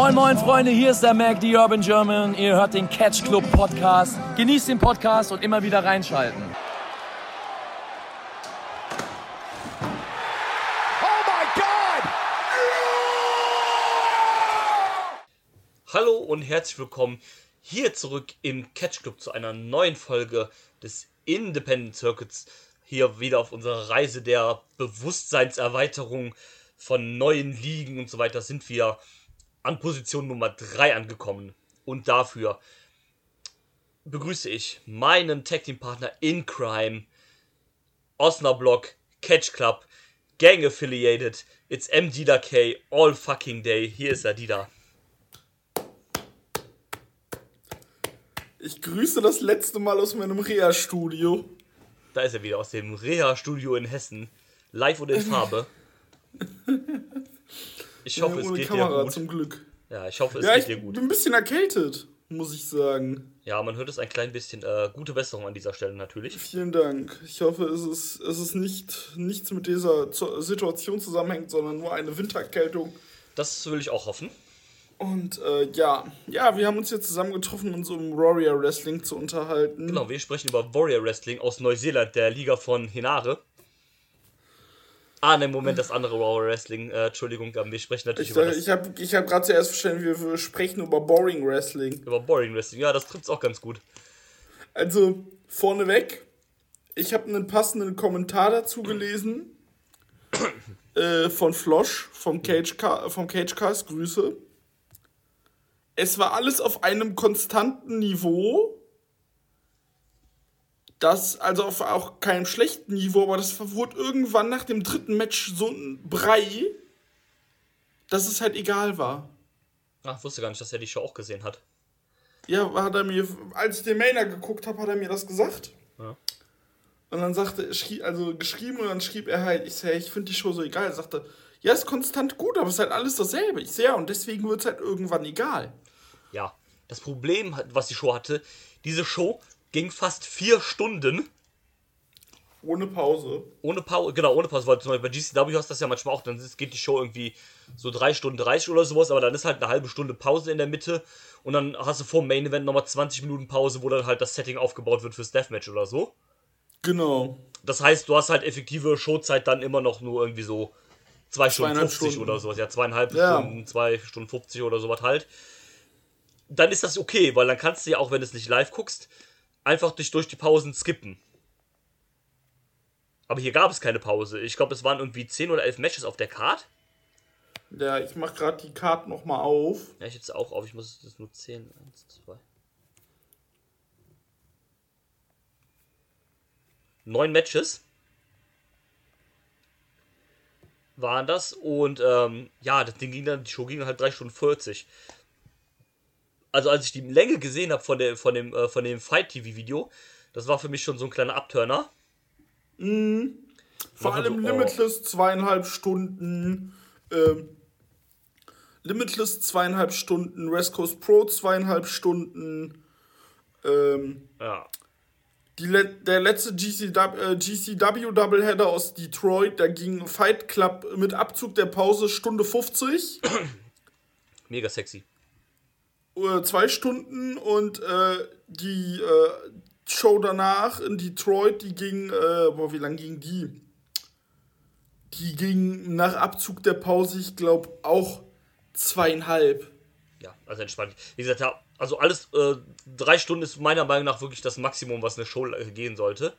Moin moin Freunde, hier ist der Mac, die Urban German. Ihr hört den Catch Club Podcast. Genießt den Podcast und immer wieder reinschalten. Hallo und herzlich willkommen hier zurück im Catch Club zu einer neuen Folge des Independent Circuits. Hier wieder auf unserer Reise der Bewusstseinserweiterung von neuen Ligen und so weiter sind wir an Position Nummer 3 angekommen. Und dafür begrüße ich meinen Tag Team Partner in Crime, Osnabrück Catch Club, Gang Affiliated, it's M. Dida K, all fucking day. Hier ist er, Dida. Ich grüße das letzte Mal aus meinem Reha-Studio. Da ist er wieder aus dem Reha-Studio in Hessen. Live und in Farbe. Ich hoffe, ja, es geht Kamera, dir gut. zum Glück. Ja, ich hoffe, es Ja, geht ich dir bin gut. ein bisschen erkältet, muss ich sagen. Ja, man hört es ein klein bisschen. Äh, gute Besserung an dieser Stelle natürlich. Vielen Dank. Ich hoffe, es ist, es ist nicht nichts mit dieser Situation zusammenhängt, sondern nur eine Wintererkältung. Das will ich auch hoffen. Und äh, ja, ja, wir haben uns jetzt zusammengetroffen, uns um Warrior Wrestling zu unterhalten. Genau, wir sprechen über Warrior Wrestling aus Neuseeland, der Liga von Hinare. Ah, ne, Moment, das andere Warrior Wrestling. Äh, Entschuldigung, wir sprechen natürlich Ich, über, das, ich habe ich hab gerade zuerst verstanden, wir, wir sprechen über Boring Wrestling. über Boring Wrestling. Ja, das trifft's auch ganz gut. Also, vorneweg, ich habe einen passenden Kommentar dazu gelesen. äh, von Flosch, vom, Cage vom Cagecast, Grüße. Es war alles auf einem konstanten Niveau. Das, also auf auch keinem schlechten Niveau, aber das wurde irgendwann nach dem dritten Match so ein Brei, dass es halt egal war. Ach, ich wusste gar nicht, dass er die Show auch gesehen hat. Ja, hat er mir, als ich den Mainer geguckt habe, hat er mir das gesagt. Ja. Und dann sagte, schrie, also geschrieben und dann schrieb er halt, ich sag, ich finde die Show so egal. Er sagte, ja, ist konstant gut, aber es ist halt alles dasselbe. Ich sehe ja, und deswegen wird es halt irgendwann egal. Ja, das Problem, was die Show hatte, diese Show ging fast vier Stunden. Ohne Pause. Ohne Pause, genau, ohne Pause, weil zum Beispiel bei GCW hast du das ja manchmal auch, dann geht die Show irgendwie so drei Stunden 30 oder sowas, aber dann ist halt eine halbe Stunde Pause in der Mitte und dann hast du vor dem Main Event nochmal 20 Minuten Pause, wo dann halt das Setting aufgebaut wird fürs Deathmatch oder so. Genau. Das heißt, du hast halt effektive Showzeit dann immer noch nur irgendwie so zwei Stunden Zweieinhalb 50 Stunden. oder sowas, ja, zweieinhalb Ja. Stunden, zwei Stunden 50 oder sowas halt. Dann ist das okay, weil dann kannst du ja auch, wenn du es nicht live guckst, einfach dich durch die Pausen skippen. Aber hier gab es keine Pause. Ich glaube, es waren irgendwie 10 oder 11 Matches auf der Card. Ja, ich mach gerade die Karten nochmal auf. Ja, ich jetzt auch auf. Ich muss das nur 10. 1, 2. Neun Matches waren das. Und ähm, ja, das Ding ging dann, die Show ging halt 3 Stunden 40. Also als ich die Länge gesehen habe von, der, von dem, äh, von dem Fight-TV-Video, das war für mich schon so ein kleiner Abturner. Vor Machen allem so, oh. Limitless zweieinhalb Stunden. Ähm, Limitless zweieinhalb Stunden. West Coast Pro zweieinhalb Stunden. Ähm, Ja. Die le der letzte GCW, äh, GCW Doubleheader aus Detroit, da ging Fight Club mit Abzug der Pause Stunde 50, Mega sexy. Äh, zwei Stunden und äh, die äh, Show danach in Detroit, die ging, äh, boah, wie lang ging die? Die ging nach Abzug der Pause, ich glaube, auch zweieinhalb. Ja, also entspannt. Wie gesagt, ja, also alles, äh, drei Stunden ist meiner Meinung nach wirklich das Maximum, was eine Show äh, gehen sollte.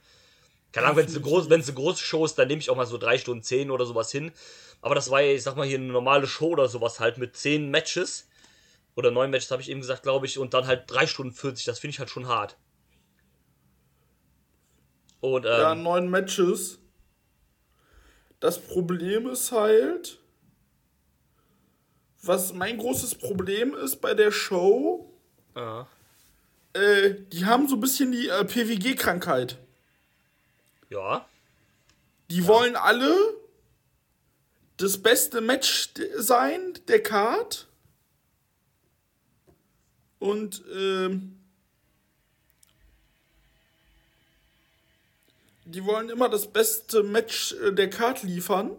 Keine Ahnung, wenn es eine, groß, eine große Show ist, dann nehme ich auch mal so drei Stunden zehn oder sowas hin. Aber das war ja, ich sag mal, hier eine normale Show oder sowas halt mit zehn Matches. Oder neun Matches, habe ich eben gesagt, glaube ich. Und dann halt drei Stunden 40. Das finde ich halt schon hart. Und, ähm, Ja, neun Matches. Das Problem ist halt, was mein großes Problem ist bei der Show, ja. äh, die haben so ein bisschen die äh, PWG-Krankheit. ja, Die wollen alle das beste Match sein der Card. Und ähm, die wollen immer das beste Match äh, der Card liefern.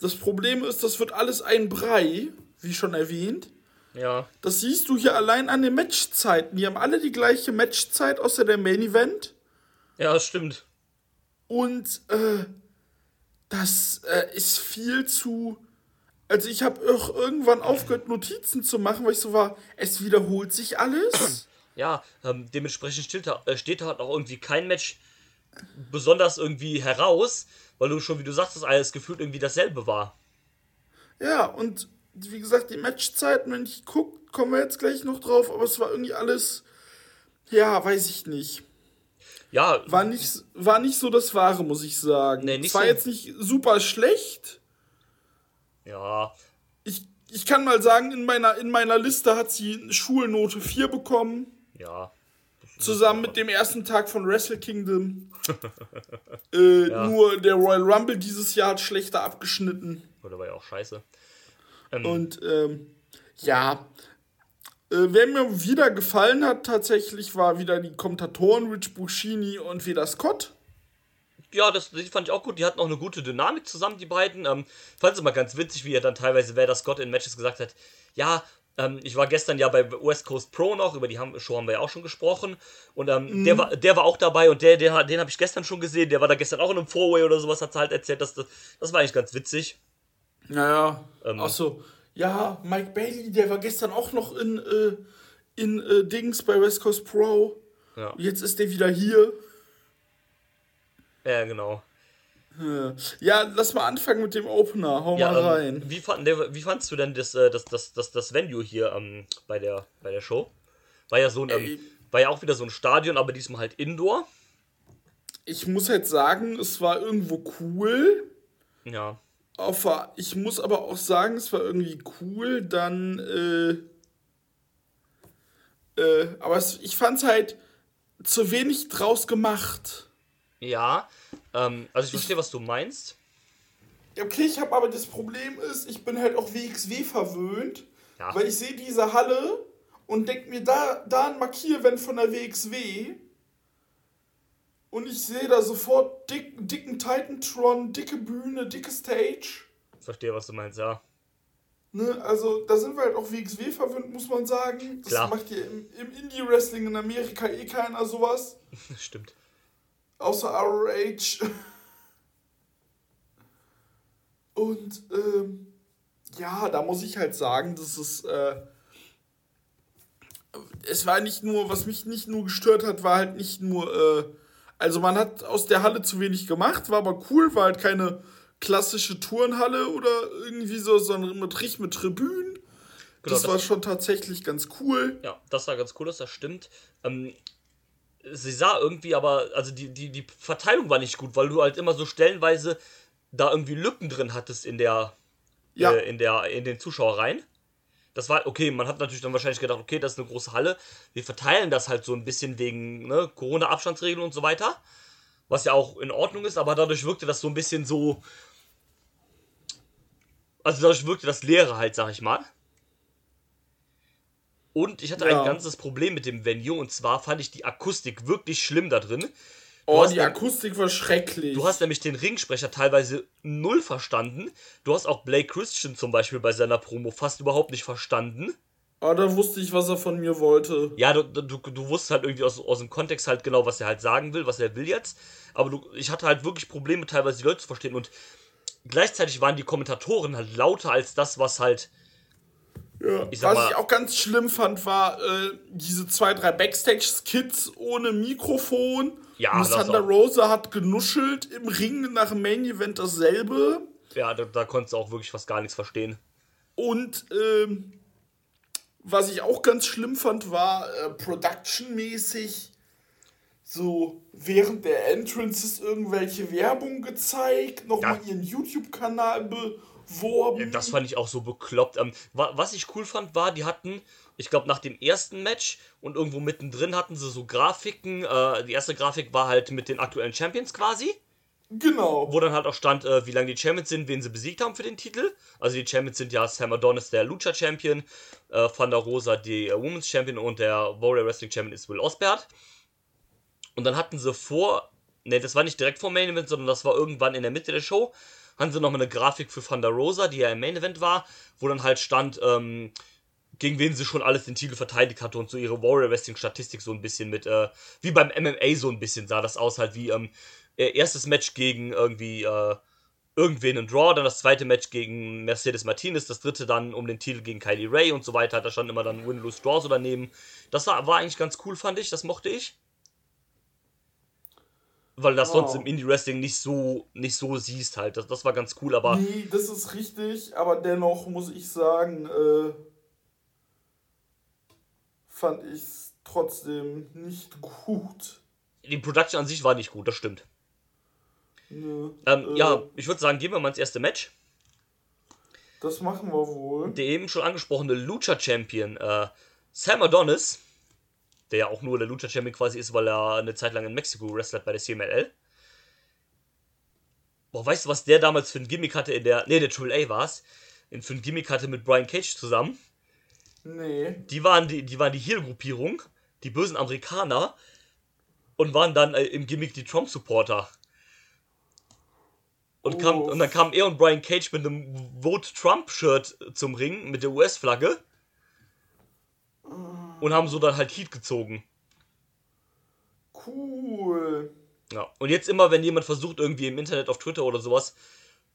Das Problem ist, das wird alles ein Brei, wie schon erwähnt. Ja. Das siehst du hier allein an den Matchzeiten. Die haben alle die gleiche Matchzeit, außer der Main Event. Ja, das stimmt. Und äh, das äh, ist viel zu. Also ich habe auch irgendwann aufgehört, Notizen zu machen, weil ich so war, es wiederholt sich alles. Ja, ähm, dementsprechend steht, da- äh, steht halt auch irgendwie kein Match besonders irgendwie heraus, weil du schon, wie du sagtest, alles gefühlt irgendwie dasselbe war. Ja, und wie gesagt, die Matchzeiten, wenn ich gucke, kommen wir jetzt gleich noch drauf, aber es war irgendwie alles. Ja, weiß ich nicht. Ja, War nicht, war nicht so das Wahre, muss ich sagen. Nee, nicht es war so. jetzt nicht super schlecht. Ja, Ich, ich kann mal sagen, in meiner, in meiner Liste hat sie Schulnote 4 bekommen. ja. Zusammen mit dem ersten Tag von Wrestle Kingdom. äh, Nur der Royal Rumble dieses Jahr hat schlechter abgeschnitten. Oder war ja auch scheiße. Ähm, Und ähm, ja, äh, wer mir wieder gefallen hat, tatsächlich war wieder die Kommentatoren Rich Bushini und Veda Scott. Ja, das, die fand ich auch gut. Die hatten auch eine gute Dynamik zusammen, die beiden. Ähm, fand es immer ganz witzig, wie er dann teilweise, wer das Scott in Matches gesagt hat, ja, ähm, ich war gestern ja bei West Coast Pro noch, über die haben, Show haben wir ja auch schon gesprochen. Und ähm, der, war, der war auch dabei und der, der, den habe ich gestern schon gesehen. Der war da gestern auch in einem Four-Way oder sowas, hat halt erzählt. Das, das, das war eigentlich ganz witzig. Naja, Ähm. ach so. Ja, Mike Bailey, der war gestern auch noch in, äh, in äh, Dings bei West Coast Pro. Ja, Jetzt ist der wieder hier. Ja genau. Äh, Ja, lass mal anfangen mit dem Opener. Hau Ja, mal ähm, rein. wie, fand, wie fandst du denn das, äh, das, das, das, das Venue hier ähm, bei, der, bei der Show? War ja so ein, ähm, war ja auch wieder so ein Stadion, aber diesmal halt Indoor. Ich muss halt sagen, es war irgendwo cool. Ja. Auf, ich muss aber auch sagen, es war irgendwie cool, dann, äh, äh, aber es, ich fand's halt zu wenig draus gemacht. Ja, ähm, also ich verstehe, was du meinst. Okay, ich habe aber das Problem ist, ich bin halt auch WXW verwöhnt, Ja. weil ich sehe diese Halle und denk mir da, da ein Markierwand von der WXW und ich sehe da sofort dick, dicken Titantron, dicke Bühne, dicke Stage. Verstehe, was du meinst, ja. Ne, also da sind wir halt auch WXW verwöhnt, muss man sagen. Das Klar. macht hier im, im Indie-Wrestling in Amerika eh keiner sowas. Stimmt. Außer ROH. Und ähm, ja, da muss ich halt sagen, dass es. Äh, es war nicht nur, was mich nicht nur gestört hat, war halt nicht nur. Äh, also man hat aus der Halle zu wenig gemacht, war aber cool, war halt keine klassische Turnhalle oder irgendwie so, sondern mit richtig mit Tribünen. Genau, das, das- war schon tatsächlich ganz cool. Ja, das sah ganz cool aus, das stimmt. Ähm, sie sah irgendwie aber, also die, die, die Verteilung war nicht gut, weil du halt immer so stellenweise da irgendwie Lücken drin hattest in der, Ja. äh, in der, in den Zuschauereien. Das war, okay, man hat natürlich dann wahrscheinlich gedacht, okay, das ist eine große Halle. Wir verteilen das halt so ein bisschen wegen ne, Corona-Abstandsregeln und so weiter. Was ja auch in Ordnung ist, aber dadurch wirkte das so ein bisschen so. Also dadurch wirkte das Leere halt, sag ich mal. Und ich hatte Ja. ein ganzes Problem mit dem Venue und zwar fand ich die Akustik wirklich schlimm da drin. Oh, hast die ja- Akustik war schrecklich. Du hast nämlich den Ringsprecher teilweise null verstanden. Du hast auch Blake Christian zum Beispiel bei seiner Promo fast überhaupt nicht verstanden. oh, da wusste ich, was er von mir wollte. Ja, du, du, du wusstest halt irgendwie aus, aus dem Kontext halt genau, was er halt sagen will, was er will jetzt. Aber du, ich hatte halt wirklich Probleme, teilweise die Leute zu verstehen. Und gleichzeitig waren die Kommentatoren halt lauter als das, was halt. Ja. Ich Was mal- ich auch ganz schlimm fand, war äh, diese zwei, drei Backstage-Skits ohne Mikrofon. Ja, Und Thunder. Rosa hat genuschelt im Ring nach dem Main-Event dasselbe. Ja, da, da konntest du auch wirklich fast gar nichts verstehen. Und ähm, was ich auch ganz schlimm fand, war äh, Production-mäßig so während der Entrances irgendwelche Werbung gezeigt, nochmal Ja. ihren YouTube-Kanal beworben. Das fand ich auch so bekloppt. Ähm, wa- was ich cool fand, war, die hatten, ich glaube, nach dem ersten Match und irgendwo mittendrin hatten sie so Grafiken. Äh, die erste Grafik war halt mit den aktuellen Champions quasi. genau. Wo dann halt auch stand, äh, wie lange die Champions sind, wen sie besiegt haben für den Titel. Also die Champions sind ja Sam Adonis, der Lucha Champion, äh, Thunder Rosa, die äh, Women's Champion und der Warrior Wrestling Champion ist Will Osbert. Und dann hatten sie vor, ne, das war nicht direkt vor Main Event, sondern das war irgendwann in der Mitte der Show, hatten sie nochmal eine Grafik für Thunder Rosa, die ja im Main Event war, wo dann halt stand, ähm, gegen wen sie schon alles den Titel verteidigt hatte und so ihre Warrior Wrestling Statistik so ein bisschen mit, äh, wie beim MMA so ein bisschen sah das aus, halt wie ähm, erstes Match gegen irgendwie äh, irgendwen in Draw, dann das zweite Match gegen Mercedes Martinez, das dritte dann um den Titel gegen Kylie Ray und so weiter. Da stand immer dann Win-Lose Draw so daneben. Das war, war eigentlich ganz cool, fand ich, das mochte ich. Weil das oh. sonst im Indie-Wrestling nicht so, nicht so siehst halt. Das, das war ganz cool, aber. Nee, das ist richtig, aber dennoch muss ich sagen, äh, fand ich es trotzdem nicht gut. Die Production an sich war nicht gut, das stimmt. Nö, ähm, äh, ja, ich würde sagen, gehen wir mal ins erste Match. Das machen wir wohl. Der eben schon angesprochene Lucha Champion äh, Sam Adonis, der ja auch nur der Lucha Champion quasi ist, weil er eine Zeit lang in Mexiko wrestelt bei der CMLL. Boah, weißt du, was der damals für ein Gimmick hatte in der. Ne, der Triple A war es. Für ein Gimmick hatte mit Brian Cage zusammen. Nee. Die waren die, die, waren die Heel-Gruppierung, die bösen Amerikaner, und waren dann äh, im Gimmick die Trump-Supporter. Und, kam, und dann kamen er und Brian Cage mit einem Vote Trump-Shirt zum Ring mit der US-Flagge. Und haben so dann halt Heat gezogen. Cool. Ja, und jetzt immer, wenn jemand versucht, irgendwie im Internet auf Twitter oder sowas,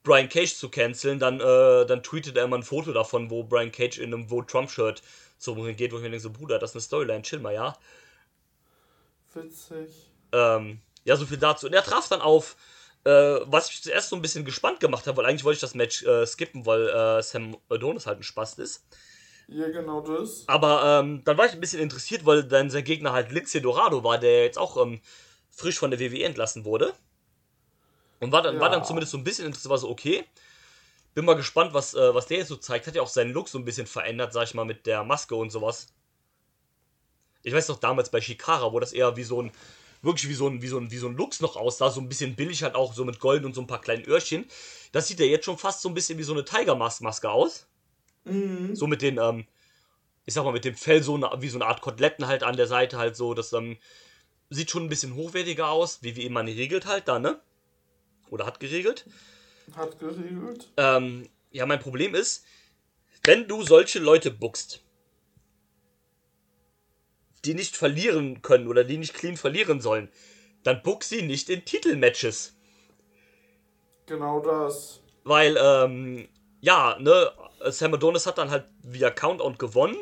Brian Cage zu canceln, dann, äh, dann tweetet er immer ein Foto davon, wo Brian Cage in einem Vote Trump-Shirt zum Ring geht, wo ich mir denke, so, Bruder, das ist eine Storyline, chill mal, ja. Witzig. Ähm, ja, so viel dazu. Und er traf dann auf äh, was mich zuerst so ein bisschen gespannt gemacht hat, weil eigentlich wollte ich das Match äh, skippen, weil äh, Sam Adonis halt ein Spast ist. Ja, genau das. Aber ähm, dann war ich ein bisschen interessiert, weil dann sein Gegner halt Lindsay Dorado war, der jetzt auch ähm, frisch von der WWE entlassen wurde. Und war dann, ja. war dann zumindest so ein bisschen interessiert, war so, okay. Bin mal gespannt, was, äh, was der jetzt so zeigt. Hat ja auch seinen Look so ein bisschen verändert, sag ich mal, mit der Maske und sowas. Ich weiß noch damals bei Shikara, wo das eher wie so ein wirklich wie so ein, wie so ein, wie so ein Lux noch aussah, so ein bisschen billig halt auch, so mit Gold und so ein paar kleinen Öhrchen. Das sieht ja jetzt schon fast so ein bisschen wie so eine Tiger Mask Maske aus. Mhm. So mit den, ähm, ich sag mal, mit dem Fell so eine, wie so eine Art Koteletten halt an der Seite halt so, das ähm, sieht schon ein bisschen hochwertiger aus, wie wie immer regelt halt da, ne? Oder hat geregelt. Hat geregelt. Ähm, ja, mein Problem ist, wenn du solche Leute buckst, die nicht verlieren können oder die nicht clean verlieren sollen, dann book sie nicht in Titelmatches. Genau das. Weil, ähm, ja, ne, Sam Adonis hat dann halt via Countdown gewonnen.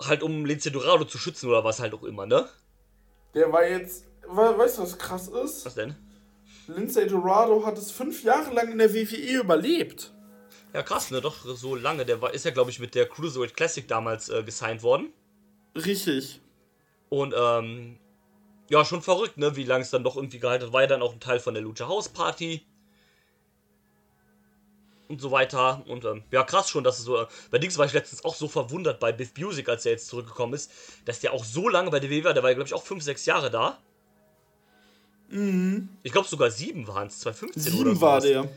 Halt um Lince Dorado zu schützen oder was halt auch immer, ne? Der war jetzt. Weißt du, was krass ist? Was denn? Lindsay Dorado hat es fünf Jahre lang in der WWE überlebt. Ja, krass, ne? Doch so lange. Der war, ist ja, glaube ich, mit der Cruiserweight Classic damals äh, gesigned worden. Richtig. Und, ähm, ja, schon verrückt, ne? Wie lange es dann doch irgendwie gehalten hat. War ja dann auch ein Teil von der Lucha House Party. Und so weiter. Und, ähm, ja, krass schon, dass es so. Äh, bei Dings war ich letztens auch so verwundert bei Biff Music, als er jetzt zurückgekommen ist, dass der auch so lange bei der WWE war. Der war, glaube ich, auch 5, 6 Jahre da. Mhm. Ich glaube sogar 7 waren es, 2015 sieben oder so. war der.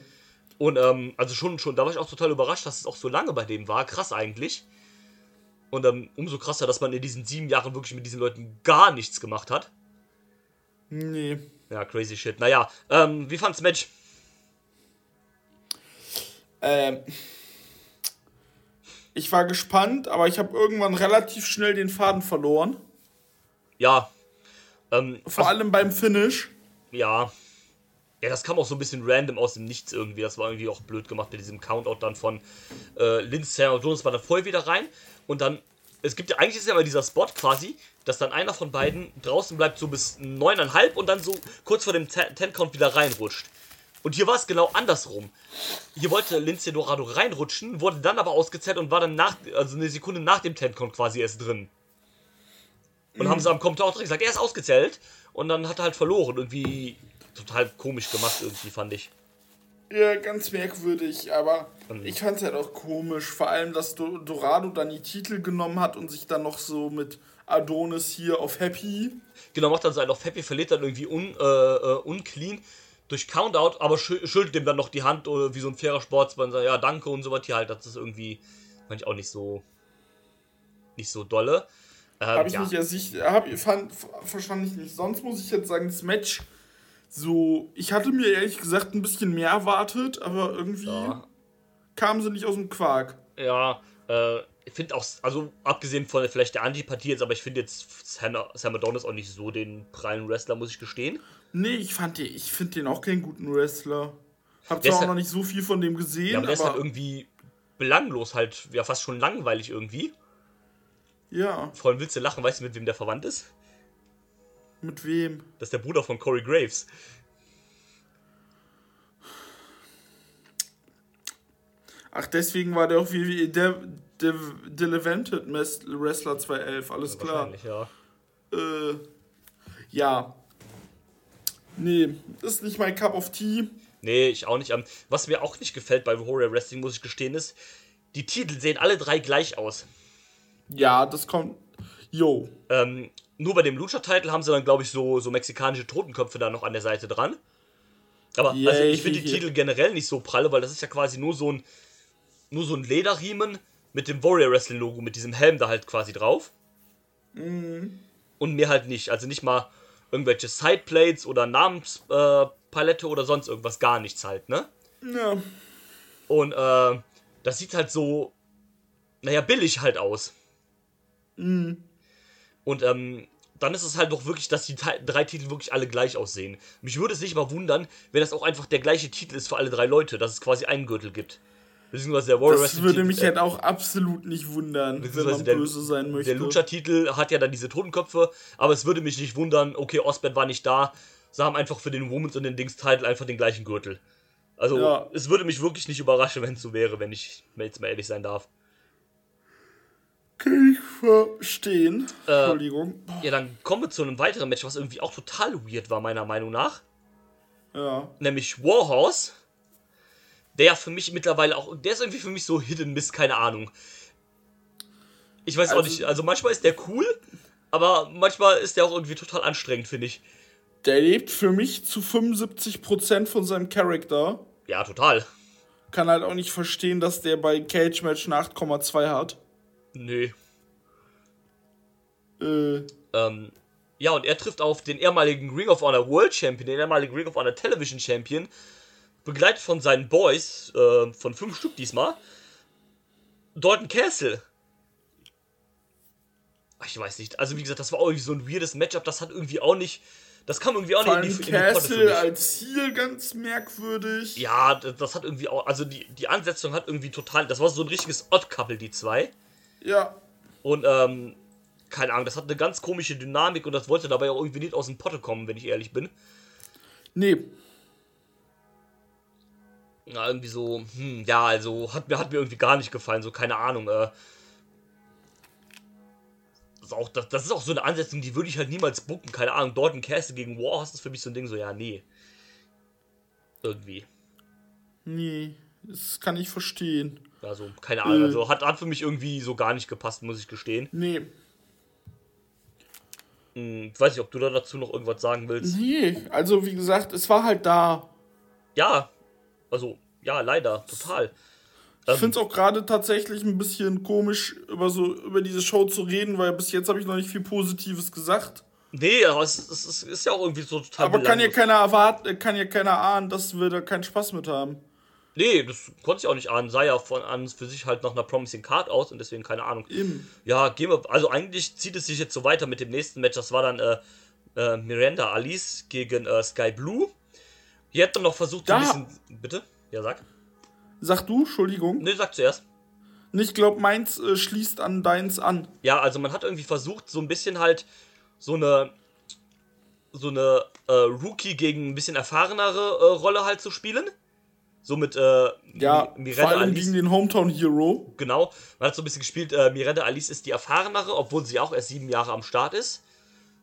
Und ähm, also schon, schon, da war ich auch total überrascht, dass es auch so lange bei dem war. Krass eigentlich. Und ähm, umso krasser, dass man in diesen sieben Jahren wirklich mit diesen Leuten gar nichts gemacht hat. Nee. Ja, crazy shit. Naja, ähm, wie fand's Match? Ähm. Ich war gespannt, aber ich habe irgendwann relativ schnell den Faden verloren. Ja. Ähm, Vor allem beim Finish. Ja. Ja, das kam auch so ein bisschen random aus dem Nichts irgendwie. Das war irgendwie auch blöd gemacht mit diesem Countout dann von äh, Lindsay und Jonas war dann voll wieder rein. Und dann, es gibt ja, eigentlich ist ja immer dieser Spot quasi, dass dann einer von beiden draußen bleibt so bis neuneinhalb und dann so kurz vor dem Ten-Count wieder reinrutscht. Und hier war es genau andersrum. Hier wollte Lindsay Dorado reinrutschen, wurde dann aber ausgezählt und war dann nach, also eine Sekunde nach dem Ten-Count quasi erst drin. Und mhm. haben sie am Kommentar gesagt, er ist ausgezählt. Und dann hat er halt verloren. Irgendwie total komisch gemacht irgendwie, fand ich. Ja, ganz merkwürdig, aber mhm. ich fand es halt auch komisch. Vor allem, dass Dorado dann die Titel genommen hat und sich dann noch so mit Adonis hier auf Happy. Genau, macht dann sein auf Happy, verliert dann irgendwie un, äh, äh unclean durch Countout, aber schüttelt dem dann noch die Hand oder wie so ein fairer Sportsmann, sagt, ja, danke und so was hier halt. Das ist irgendwie, fand ich auch nicht so, nicht so dolle. Ähm, hab ich ja. nicht, also ich hab, fand, verstand ich nicht. Sonst muss ich jetzt sagen, das Match so, ich hatte mir ehrlich gesagt ein bisschen mehr erwartet, aber irgendwie ja. kamen sie nicht aus dem Quark. Ja, äh, ich finde auch, also abgesehen von vielleicht der Antipathie jetzt, aber ich finde jetzt Sam, Sam Adonis auch nicht so den prallen Wrestler, muss ich gestehen. Nee, ich fand den, ich finde den auch keinen guten Wrestler. Hab Der zwar auch halt- noch nicht so viel von dem gesehen, Ja, aber der ist halt irgendwie belanglos, halt, ja, fast schon langweilig irgendwie. ja, Vor allem willst du lachen, weißt du, mit wem der verwandt ist? mit wem? Das ist der Bruder von Corey Graves. Ach, deswegen war der auch wie, wie der, der Delevented Wrestler 211, alles klar. Wahrscheinlich, ja. Äh, ja. Nee, ist nicht mein Cup of Tea. Nee, ich auch nicht. Ähm, Was mir auch nicht gefällt bei Warrior Wrestling, muss ich gestehen, ist, die Titel sehen alle drei gleich aus. Ja, das kommt. Yo. Ähm, nur bei dem Lucha-Title haben sie dann, glaube ich, so, so mexikanische Totenköpfe da noch an der Seite dran. Aber also, Yay, ich finde die. Titel generell nicht so pralle, weil das ist ja quasi nur so ein, nur so ein Lederriemen mit dem Warrior Wrestling Logo, mit diesem Helm da halt quasi drauf. Und mehr halt nicht. Also nicht mal irgendwelche Sideplates oder Namenspalette äh, oder sonst irgendwas, gar nichts halt, ne? Ja. Und äh, das sieht halt so, naja, billig halt aus. Und ähm, dann ist es halt doch wirklich, dass die drei Titel wirklich alle gleich aussehen. Mich würde es nicht mal wundern, wenn das auch einfach der gleiche Titel ist für alle drei Leute, dass es quasi einen Gürtel gibt. Beziehungsweise der Warrior Das würde mich äh, halt auch absolut nicht wundern, wenn man der- böse sein möchte. Der Lucha-Titel hat ja dann diese Totenköpfe, aber es würde mich nicht wundern, okay, Osbert war nicht da, sie haben einfach für den Women's und den Dings-Titel einfach den gleichen Gürtel. Also, Ja. es würde mich wirklich nicht überraschen, wenn es so wäre, wenn ich jetzt mal ehrlich sein darf. Kann ich verstehen. Äh, Entschuldigung. Ja, dann kommen wir zu einem weiteren Match, was irgendwie auch total weird war, meiner Meinung nach. Ja. Nämlich Warhorse. Der für mich mittlerweile auch, der ist irgendwie für mich so Hidden Miss, keine Ahnung. Ich weiß auch Also- nicht, also manchmal ist der cool, aber manchmal ist der auch irgendwie total anstrengend, finde ich. Der lebt für mich zu 75% von seinem Charakter. Ja, total. Kann halt auch nicht verstehen, dass der bei Cage Match eine 8,2 hat. Nö. Äh, Ähm, ja, und er trifft auf den ehemaligen Ring of Honor World Champion, den ehemaligen Ring of Honor Television Champion, begleitet von seinen Boys, äh, von fünf Stück diesmal, Dalton Castle. Ach, Ich weiß nicht, also wie gesagt, das war auch irgendwie so ein weirdes Matchup, das hat irgendwie auch nicht, das kam irgendwie auch nicht in die, in Castle mich. als Ziel ganz merkwürdig. Ja, das, das hat irgendwie auch, also die, die Ansetzung hat irgendwie total, das war so ein richtiges Odd-Couple, die zwei. Ja. Und, ähm, keine Ahnung, das hat eine ganz komische Dynamik und das wollte dabei auch irgendwie nicht aus dem Potte kommen, wenn ich ehrlich bin. Nee. Na, irgendwie so, hm, ja, also hat mir, hat mir irgendwie gar nicht gefallen, so keine Ahnung. Äh, das, ist auch, das, das ist auch so eine Ansetzung, die würde ich halt niemals bucken, keine Ahnung. Dalton Castle gegen Warhorse ist für mich so ein Ding, so, ja, nee. Irgendwie. Nee. Das kann ich verstehen. Also, keine Ahnung, Äh. also hat, hat für mich irgendwie so gar nicht gepasst, muss ich gestehen. Nee. Hm, ich weiß nicht, ob du da dazu noch irgendwas sagen willst. Nee. Also, wie gesagt, es war halt da. Ja, also, ja, leider, total. Ich finde es auch gerade tatsächlich ein bisschen komisch, über so über diese Show zu reden, weil bis jetzt habe ich noch nicht viel Positives gesagt. Nee, aber es, es, es ist ja auch irgendwie so total Aber kann ja keiner erwarten, kann ja keiner ahnen, dass wir da keinen Spaß mit haben. Nee, das konnte ich auch nicht ahnen. Sah ja von an für sich halt nach einer Promising Card aus und deswegen keine Ahnung. Eben. Ja, gehen wir. Also eigentlich zieht es sich jetzt so weiter mit dem nächsten Match. Das war dann äh, äh, Miranda Alice gegen äh, Sky Blue. Hier hat man noch versucht, so ein Da- bisschen. Bitte? Ja, sag. Sag du, Entschuldigung. Nee, sag zuerst. Ich glaube, meins äh, schließt an deins an. Ja, also man hat irgendwie versucht, so ein bisschen halt so eine. So eine äh, Rookie gegen ein bisschen erfahrenere äh, Rolle halt zu spielen. So mit äh, Ja, Mi- vor allem gegen den Hometown Hero. Genau, man hat so ein bisschen gespielt, äh, Miranda Alice ist die erfahrenere, obwohl sie auch erst sieben Jahre am Start ist.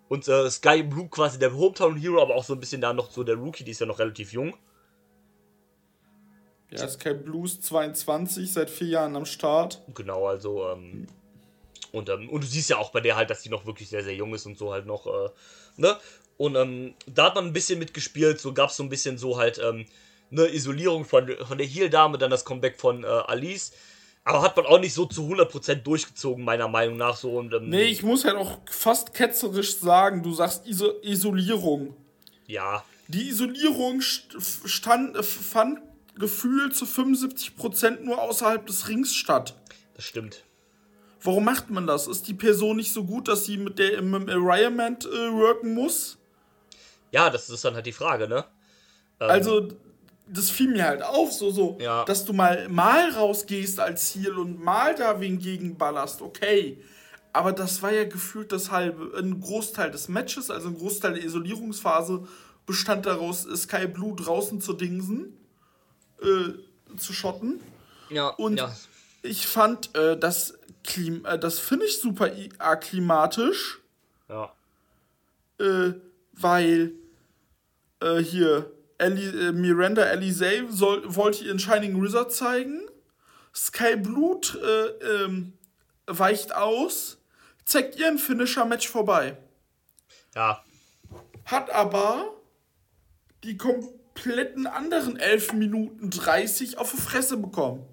Und äh, Sky Blue quasi der Hometown Hero, aber auch so ein bisschen da noch so der Rookie, die ist ja noch relativ jung. Ja, Sky Blues 22, seit vier Jahren am Start. Genau, also, ähm, und, ähm, und du siehst ja auch bei der halt, dass die noch wirklich sehr, sehr jung ist und so halt noch, äh, ne? Und ähm, da hat man ein bisschen mitgespielt, so gab es so ein bisschen so halt, ähm, eine Isolierung von, von der Heel-Dame, dann das Comeback von äh, Alice. Aber hat man auch nicht so zu 100% durchgezogen, meiner Meinung nach so. Und, ähm, Nee, ich muss halt auch fast ketzerisch sagen, du sagst Iso Isolierung. Ja, Die Isolierung st stand, äh, fand gefühlt zu 75% nur außerhalb des Rings statt. Das stimmt. Warum macht man das? Ist die Person nicht so gut, dass sie mit der im Environment äh, worken muss? Ja, das ist dann halt die Frage, ne? Ähm, Also, das fiel mir halt auf, so, so, Ja. dass du mal, mal rausgehst als Ziel und mal da wen gegenballerst, okay. Aber das war ja gefühlt das halbe, ein Großteil des Matches, also ein Großteil der Isolierungsphase bestand daraus, Sky Blue draußen zu dingsen, äh, zu schotten. ja, Und ja. ich fand äh, das, Klim äh, das finde ich super akklimatisch Ja. äh, weil äh, hier Ellie, äh, Miranda Alizé soll, wollte ihren Shining Wizard zeigen. Sky Blut äh, ähm, weicht aus, zeigt ihren Finisher-Match vorbei. Ja, Hat aber die kompletten anderen 11 Minuten 30 auf die Fresse bekommen.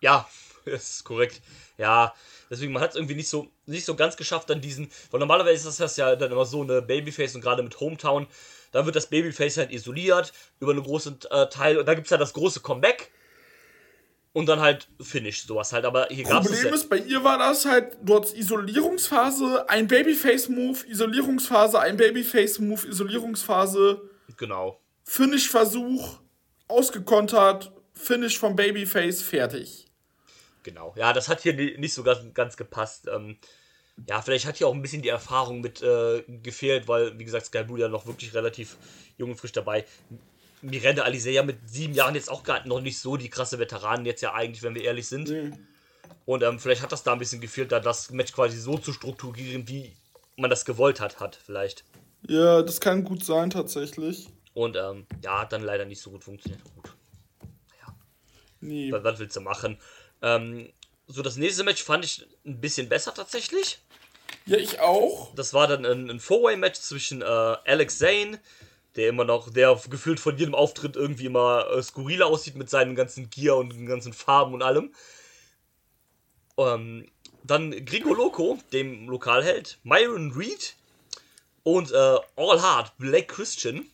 Ja, das ist korrekt. Ja, deswegen, man hat es irgendwie nicht so, nicht so ganz geschafft, dann diesen. Weil normalerweise ist das das ja dann immer so eine Babyface und gerade mit Hometown, da wird das Babyface halt isoliert über einen großen äh, Teil und da gibt es ja das große Comeback und dann halt Finish, sowas halt. Aber hier gab es. Problem ist, bei ihr war das halt, du hattest Isolierungsphase, ein Babyface-Move, Isolierungsphase, ein Babyface-Move, Isolierungsphase, Genau. Finish-Versuch, ausgekontert, Finish vom Babyface, fertig. Genau. Ja, das hat hier ni- nicht so ganz, ganz gepasst. Ähm, ja, vielleicht hat hier auch ein bisschen die Erfahrung mit äh, gefehlt, weil, wie gesagt, Sky Blue ja noch wirklich relativ jung und frisch dabei. Miranda Alice ja mit sieben Jahren jetzt auch gerade noch nicht so die krasse Veteranen jetzt ja eigentlich, wenn wir ehrlich sind. Und ähm, vielleicht hat das da ein bisschen gefehlt, da das Match quasi so zu strukturieren, wie man das gewollt hat, hat vielleicht. Ja, das kann gut sein, tatsächlich. Und ähm, ja, hat dann leider nicht so gut funktioniert. Gut, Nee. was, was willst du machen? Ähm, so, das nächste Match fand ich ein bisschen besser tatsächlich. Ja, ich auch. Das war dann ein, ein Four-Way-Match zwischen äh, Alex Zane, der immer noch, der gefühlt von jedem Auftritt irgendwie immer äh, skurriler aussieht mit seinen ganzen Gear und den ganzen Farben und allem. Ähm, dann Gringo Loco, dem Lokalheld, Myron Reed und äh, All Heart, Blake Christian.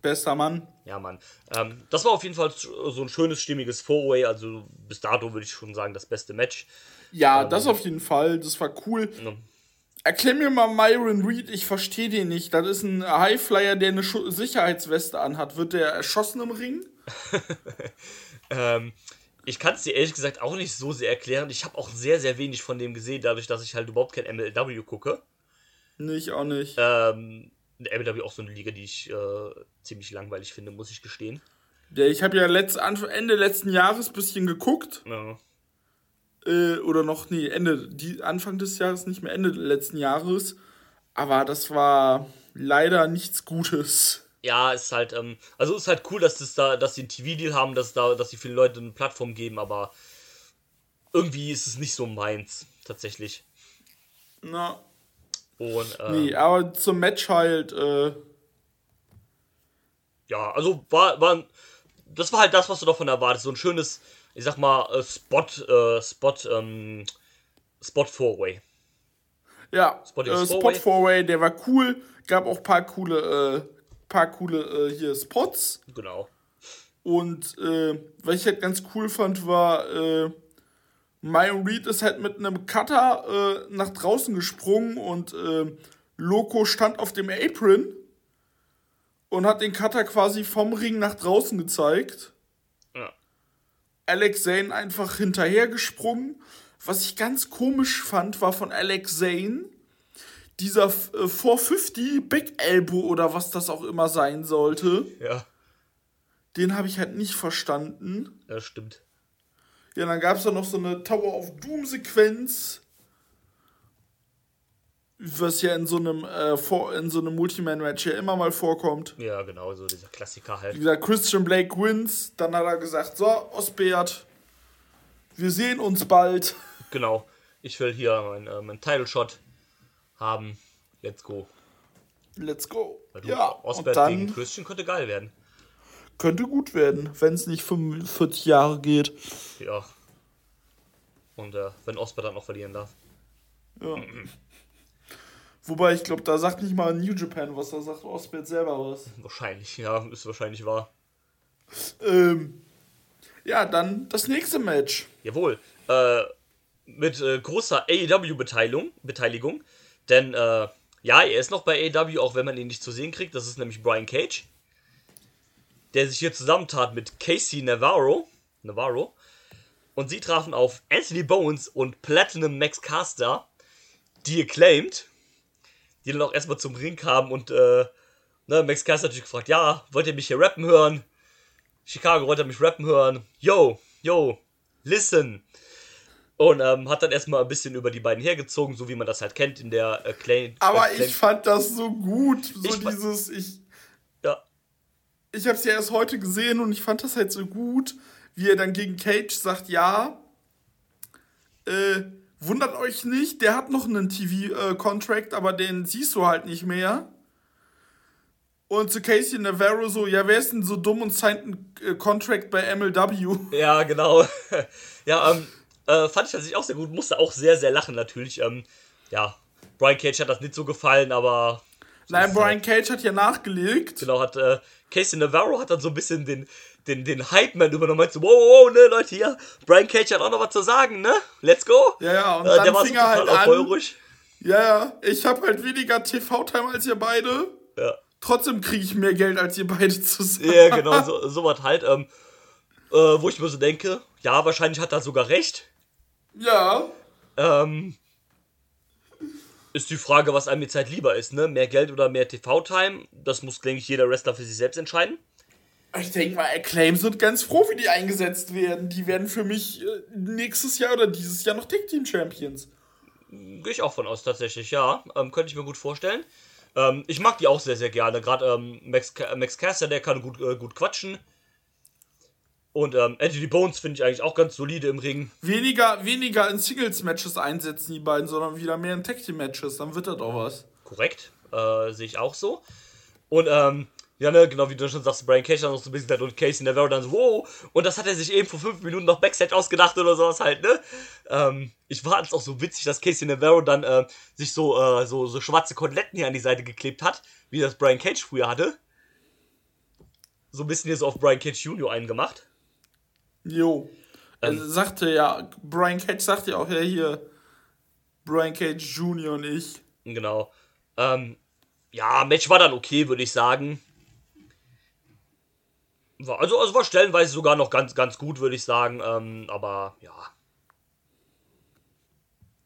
Bester Mann. Ja, Mann. Ähm, das war auf jeden Fall so ein schönes, stimmiges Four-Way. Also bis dato würde ich schon sagen, das beste Match. Ja, das auf jeden Fall. Das war cool. Ja. Erklär mir mal Myron Reed, ich verstehe den nicht. Das ist ein Highflyer, der eine Schu Sicherheitsweste anhat. Wird der erschossen im Ring? Ähm, ich kann es dir ehrlich gesagt auch nicht so sehr erklären. Ich habe auch sehr, sehr wenig von dem gesehen, dadurch, dass ich halt überhaupt kein MLW gucke. Nee, ich auch nicht. Ähm, MLW auch so eine Liga, die ich äh, ziemlich langweilig finde, muss ich gestehen. Ich habe ja letzt, Ende letzten Jahres ein bisschen geguckt. Ja. Äh, oder noch, nee, Ende, die, Anfang des Jahres, nicht mehr Ende letzten Jahres. Aber das war leider nichts Gutes. Ja, ist halt, ähm, also ist halt cool, dass das da, dass sie einen TV-Deal haben, dass da, dass sie vielen Leuten eine Plattform geben, aber irgendwie ist es nicht so meins, tatsächlich. Na, Und äh, nee, aber zum Match halt, äh, ja, also war, war, das war halt das, was du davon erwartest, so ein schönes, ich sag mal, äh, Spot, äh, Spot, ähm, Spot Four-Way. ja, Spotting äh. Spot Four-Way, der war cool. Gab auch paar coole, äh, paar coole äh, hier Spots. Genau. Und äh, was ich halt ganz cool fand, war, äh, Myron Reed ist halt mit einem Cutter äh, nach draußen gesprungen und äh, Loco stand auf dem Apron und hat den Cutter quasi vom Ring nach draußen gezeigt. Ja. Alex Zane einfach hinterher gesprungen. Was ich ganz komisch fand, war von Alex Zane dieser äh, 450 Big Elbow oder was das auch immer sein sollte. Ja, Den habe ich halt nicht verstanden. das stimmt. Ja, dann gab es da noch so eine Tower of Doom-Sequenz. Was ja in so einem, äh, in so einem Multiman-Match ja immer mal vorkommt. Ja, genau, so dieser Klassiker Wie halt. gesagt, Christian Blake wins. Dann hat er gesagt: So, Osbeert, wir sehen uns bald. Genau. Ich will hier meinen äh, mein Title Shot haben. Let's go. Let's go. Weil Ja, Osbert gegen Christian könnte geil werden. könnte gut werden, wenn es nicht 45 Jahre geht. Ja. Und äh, wenn Osbert dann auch verlieren darf. Ja. Wobei, ich glaube, da sagt nicht mal New Japan was, da sagt Osbeert selber was. Wahrscheinlich, ja, ist wahrscheinlich wahr. Ähm, ja, dann das nächste Match. Jawohl. Äh, mit äh, großer AEW-Beteiligung. Beteiligung, denn äh, ja, er ist noch bei AEW, auch wenn man ihn nicht zu sehen kriegt. Das ist nämlich Brian Cage, der sich hier zusammentat mit Casey Navarro. Navarro. Und sie trafen auf Anthony Bones und Platinum Max Caster, die acclaimed, die dann auch erstmal zum Ring kamen und äh, ne, Max Caster natürlich gefragt, ja, wollt ihr mich hier rappen hören? Chicago wollte mich rappen hören. Yo, yo, listen. Und ähm, hat dann erstmal ein bisschen über die beiden hergezogen, so wie man das halt kennt in der äh, Clay. Aber äh, Clay ich fand das so gut. So Ich dieses, ich, Ja, ich habe es ja erst heute gesehen und ich fand das halt so gut, wie er dann gegen Cage sagt, ja, äh, wundert euch nicht, der hat noch einen TV-Contract, aber den siehst du halt nicht mehr. Und zu Casey Navarro so, ja, wer ist denn so dumm und signed einen äh, Contract bei MLW? ja, genau. ja, ähm, äh, fand ich tatsächlich auch sehr gut. Musste auch sehr, sehr lachen, natürlich. Ähm, ja, Brian Cage hat das nicht so gefallen, aber. so Nein, Brian halt. Cage hat ja nachgelegt. Genau, hat äh, Casey Navarro hat dann so ein bisschen den, den, den Hype-Man übernommen. Meint so, wow, wow, ne, Leute, hier, Brian Cage hat auch noch was zu sagen, ne? Let's go. Ja, ja, und äh, dann der war fing er halt an. Ja, ja, ich habe halt weniger TV-Time als ihr beide. Ja. Trotzdem kriege ich mehr Geld als ihr beide zusammen. Ja, genau, so, so was halt. Ähm, äh, wo ich mir so denke, ja, wahrscheinlich hat er sogar recht. Ja. Ähm, ist die Frage, was einem jetzt halt lieber ist, ne? Mehr Geld oder mehr TV-Time? Das muss, denke ich, jeder Wrestler für sich selbst entscheiden. Ich denke mal, Acclaim sind ganz froh, wie die eingesetzt werden. Die werden für mich äh, nächstes Jahr oder dieses Jahr noch Tag Team Champions. Gehe ich auch von aus, tatsächlich, ja. Ähm, könnte ich mir gut vorstellen. Ähm, ich mag die auch sehr, sehr gerne. Gerade ähm, Max, Max Caster, der kann gut, äh, gut quatschen. Und ähm, Anthony Bones finde ich eigentlich auch ganz solide im Ring. Weniger, weniger in Singles-Matches einsetzen, die beiden, sondern wieder mehr in Tag Team Matches. Dann wird das auch was. Korrekt. Äh, sehe ich auch so. Und, ähm, ja, ne, genau wie du schon sagst, Brian Cage dann noch so ein bisschen halt und Casey Navarro dann so, wow. Und das hat er sich eben vor fünf Minuten noch Backstage ausgedacht oder sowas halt, ne? Ähm, ich fand es auch so witzig, dass Casey Navarro dann äh, sich so, äh, so, so schwarze Koteletten hier an die Seite geklebt hat, wie das Brian Cage früher hatte. So ein bisschen hier so auf Brian Cage Jr. eingemacht. Jo. Ähm. er sagte ja, Brian Cage sagte ja auch, ja, hier, Brian Cage Jr. und ich. Genau. Ähm, ja, Match war dann okay, würde ich sagen. War, also, also war stellenweise sogar noch ganz, ganz gut, würde ich sagen. Ähm, aber ja.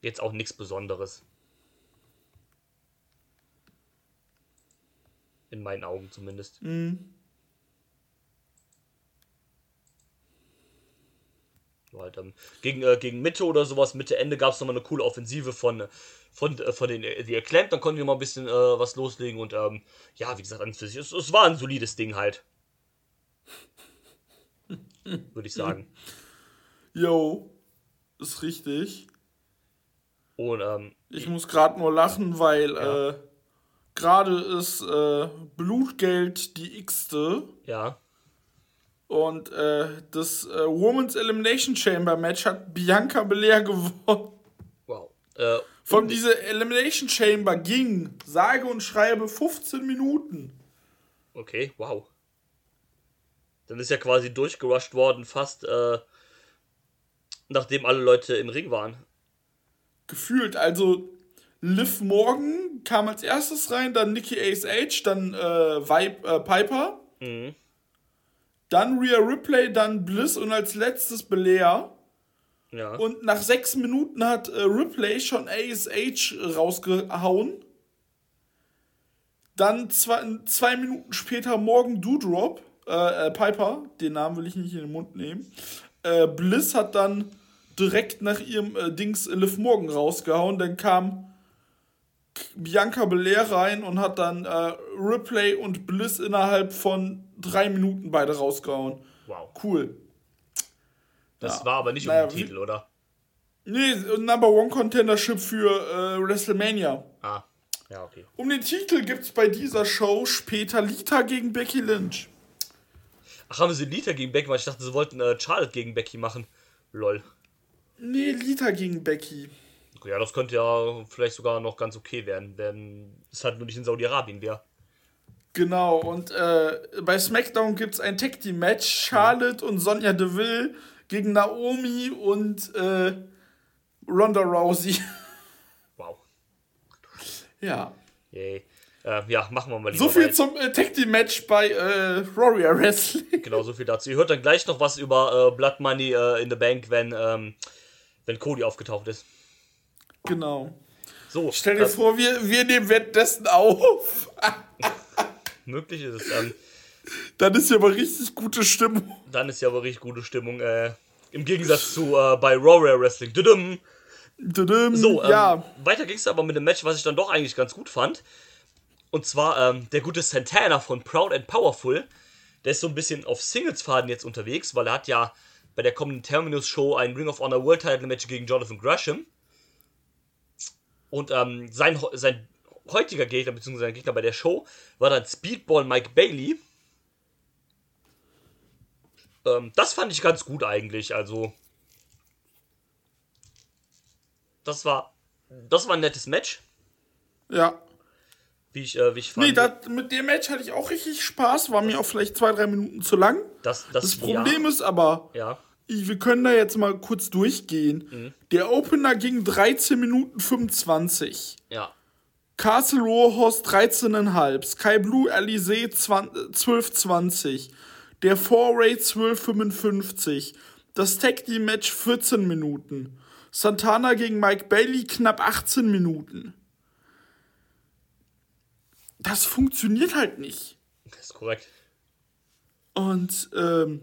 Jetzt auch nichts Besonderes. In meinen Augen zumindest. So Halt, ähm, gegen, äh, gegen Mitte oder sowas, Mitte, Ende gab es nochmal eine coole Offensive von, von, äh, von den äh, die Acclaimed, dann konnten wir mal ein bisschen äh, was loslegen und ähm, ja, wie gesagt, an und für sich, es, es war ein solides Ding halt. Würde ich sagen. Jo. Ist richtig. Und ähm, Ich muss gerade nur lachen, weil Ja. äh, gerade ist äh, Blutgeld die x-te ja, und äh, das äh, Women's Elimination Chamber Match hat Bianca Belair gewonnen. wow. Äh, Von dieser Elimination Chamber ging sage und schreibe 15 Minuten. okay, wow. Dann ist ja quasi durchgerusht worden, fast äh, nachdem alle Leute im Ring waren. Gefühlt, also Liv Morgan kam als erstes rein, dann Nikki ASH, dann äh, Vibe, äh, Piper, Mhm. dann Rhea Ripley, dann Bliss und als letztes Belair. Ja. Und nach sechs Minuten hat äh, Ripley schon ASH rausgehauen. Dann zwei, zwei Minuten später Morgan Doudrop, äh, äh, Piper, den Namen will ich nicht in den Mund nehmen. Äh, Bliss hat dann direkt nach ihrem äh, Dings Liv Morgan rausgehauen. Dann kam Bianca Belair rein und hat dann äh, Ripley und Bliss innerhalb von drei Minuten beide rausgehauen. wow. Cool. Das Ja. war aber nicht Naja, um den Titel, oder? Nee, Number One Contendership für äh, WrestleMania. Ah, ja, okay. Um den Titel gibt's bei dieser Show später Lita gegen Becky Lynch. Ach, haben sie Lita gegen Becky gemacht? Ich dachte, sie wollten äh, Charlotte gegen Becky machen. Lol. Nee, Lita gegen Becky. Ja, das könnte ja vielleicht sogar noch ganz okay werden, wenn es halt nur nicht in Saudi-Arabien wäre. Genau, und äh, bei SmackDown gibt's ein Tag Team Match. Charlotte und Sonja Deville gegen Naomi und äh, Ronda Rousey. Wow. ja. Yay. Äh, ja, machen wir mal lieber So viel zum äh, Tag Team Match bei äh, Warrior Wrestling. Genau, so viel dazu. Ihr hört dann gleich noch was über äh, Blood Money äh, in the Bank, wenn, ähm, wenn Cody aufgetaucht ist. Genau. So, Stell dir vor, wir, wir nehmen währenddessen auf. möglich ist es. Ähm, Dann ist ja aber richtig gute Stimmung. dann ist ja aber richtig gute Stimmung. Äh, Im Gegensatz zu äh, bei Warrior Wrestling. Düdüm. Tudum. So, ähm, ja. weiter ging es aber mit dem Match, was ich dann doch eigentlich ganz gut fand. Und zwar ähm, der gute Santana von Proud and Powerful. Der ist so ein bisschen auf Singles-Faden jetzt unterwegs, weil er hat ja bei der kommenden Terminus-Show ein Ring of Honor World Title Match gegen Jonathan Gresham. Und ähm, sein, sein heutiger Gegner, beziehungsweise sein Gegner bei der Show, war dann Speedball Mike Bailey. Ähm, das fand ich ganz gut eigentlich. Also, das war, das war ein nettes Match, Ja. Wie ich, äh, wie ich fand. Nee, dat, mit dem Match hatte ich auch richtig Spaß. War mir auch vielleicht zwei, drei Minuten zu lang. das, das, Das Problem ist aber, ja, ich- wir können da jetzt mal kurz durchgehen. Mhm. Der Opener ging 13 Minuten 25. ja, Castle Rohrhorst 13,5. Sky Blue Alizé 12,20. Der Four-Ray 12,55. Das Tag Team Match 14 Minuten. Santana gegen Mike Bailey knapp 18 Minuten. Das funktioniert halt nicht. das ist korrekt. Und ähm,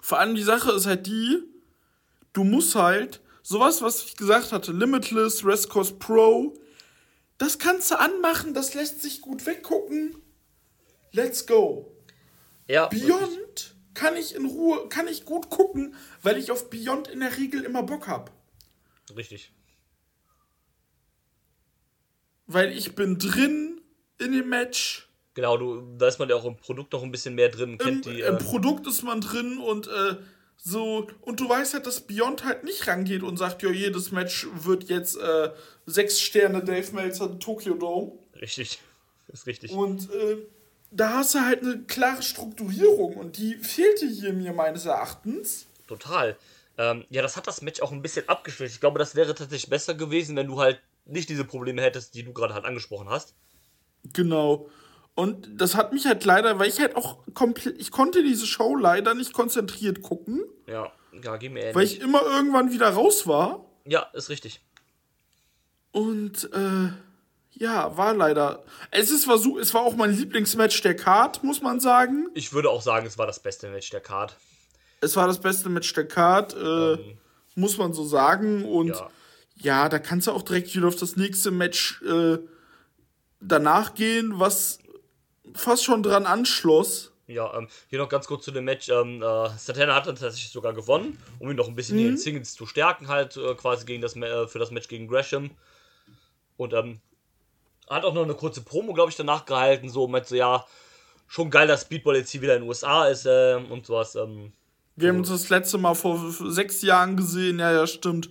vor allem die Sache ist halt die, du musst halt sowas, was ich gesagt hatte, Limitless, Rescos Pro, das kannst du anmachen, das lässt sich gut weggucken. Let's go. Ja. Beyond kann ich in Ruhe, kann ich gut gucken, weil ich auf Beyond in der Regel immer Bock hab. Richtig. Weil ich bin drin in dem Match. Genau, du, da ist man ja auch im Produkt noch ein bisschen mehr drin, Im, die. Im Äh, Produkt ist man drin und äh, so, und du weißt halt, dass Beyond halt nicht rangeht und sagt, ja, jedes Match wird jetzt äh, sechs Sterne Dave Meltzer Tokyo Dome. richtig. Ist richtig. Und äh, da hast du halt eine klare Strukturierung und die fehlte hier mir meines Erachtens. Total. Ähm, ja, das hat das Match auch ein bisschen abgeschwächt. Ich glaube, das wäre tatsächlich besser gewesen, wenn du halt nicht diese Probleme hättest, die du gerade halt angesprochen hast. Genau. Und das hat mich halt leider, weil ich halt auch komplett, ich konnte diese Show leider nicht konzentriert gucken, Ja, ja, geh mir weil ähnlich. ich immer irgendwann wieder raus war. Ja, ist richtig. Und äh, ja, war leider. Es ist war so, es war auch mein Lieblingsmatch der Card, muss man sagen. Ich würde auch sagen, es war das beste Match der Card. Es war das beste Match der Card, äh, muss man so sagen. Und Ja. Ja. da kannst du auch direkt wieder auf das nächste Match äh, danach gehen, was fast schon dran anschloss. Ja, ähm, hier noch ganz kurz zu dem Match. Ähm, äh, Santana hat dann tatsächlich sogar gewonnen, um ihn noch ein bisschen in den Singles zu stärken, halt äh, quasi gegen das, äh, für das Match gegen Gresham. Und ähm, hat auch noch eine kurze Promo, glaube ich, danach gehalten, so mit so, ja, schon geil, dass Speedball jetzt hier wieder in den USA ist ähm, und sowas. Ähm, Wir haben uns das letzte Mal vor sechs Jahren gesehen, ja, ja, stimmt.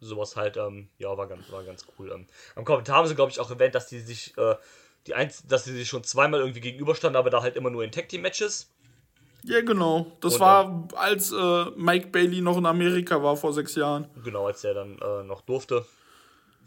Sowas halt, ähm, ja, war ganz, war ganz cool. Ähm, am Kommentar haben sie, glaube ich, auch erwähnt, dass die sich, äh, die eins, dass sie sich schon zweimal irgendwie gegenüberstanden, aber da halt immer nur in Tag Team Matches. Ja, genau. Das Und, war, als äh, Mike Bailey noch in Amerika war vor sechs Jahren. Genau, als der dann äh, noch durfte.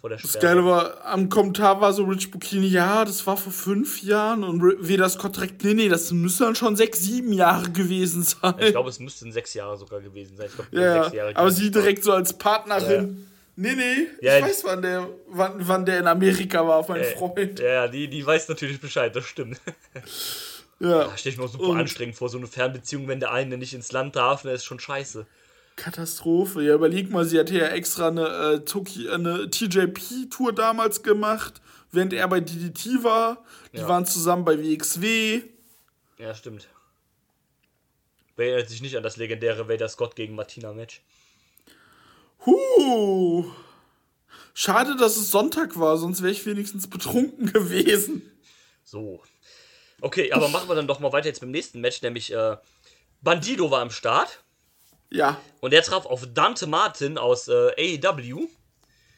Vor der Das Sperre. Geile war, am Kommentar war so Rich Bukini, ja, das war vor fünf Jahren und Veda Scott direkt, nee, nee, das müssen dann schon sechs, sieben Jahre gewesen sein. Ich glaube, es müssten sechs Jahre sogar gewesen sein. Ich glaube, ja, sechs Jahre. aber sie direkt so als Partnerin, nee, nee, Ja, ich weiß, wann der, wann, wann der in Amerika war, mein Äh, Freund. Ja, ja, die, die weiß natürlich Bescheid, das stimmt. Ja, Da stelle ich mir auch super Und- anstrengend vor, so eine Fernbeziehung, wenn der eine nicht ins Land darf, das ist schon scheiße. Katastrophe. Ja, überleg mal, sie hatte ja extra eine, äh, Toki, eine TJP-Tour damals gemacht, während er bei DDT war. Die Ja. waren zusammen bei WXW. Ja, stimmt. Wer erinnert sich nicht an das legendäre Vader Scott gegen Martina Match? Huh. Schade, dass es Sonntag war, sonst wäre ich wenigstens betrunken gewesen. So. Okay, aber machen wir dann doch mal weiter jetzt mit dem nächsten Match, nämlich äh, Bandido war am Start Ja, und er traf auf Dante Martin aus äh, AEW.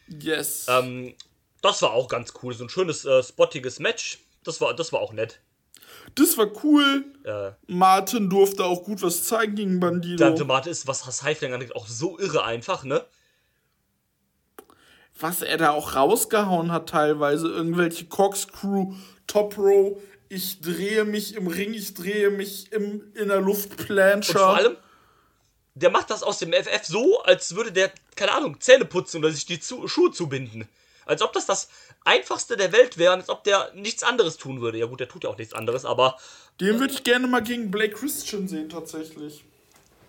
yes. Ähm, das war auch ganz cool, so ein schönes, äh, spottiges Match. Das war, das war auch nett. das war cool. Äh, Martin durfte auch gut was zeigen gegen Bandido. Dante Martin ist, was das Highflying angeht, auch so irre einfach, ne? was er da auch rausgehauen hat teilweise. Irgendwelche Corkscrew, Top Row. Ich drehe mich im Ring, ich drehe mich im, in der Luftplanscher. Und vor allem, der macht das aus dem FF so, als würde der, keine Ahnung, Zähne putzen oder sich die zu Schuhe zubinden. Als ob das das einfachste der Welt wäre, als ob der nichts anderes tun würde. Ja gut, der tut ja auch nichts anderes, aber Den würde ich gerne mal gegen Blake Christian sehen, tatsächlich.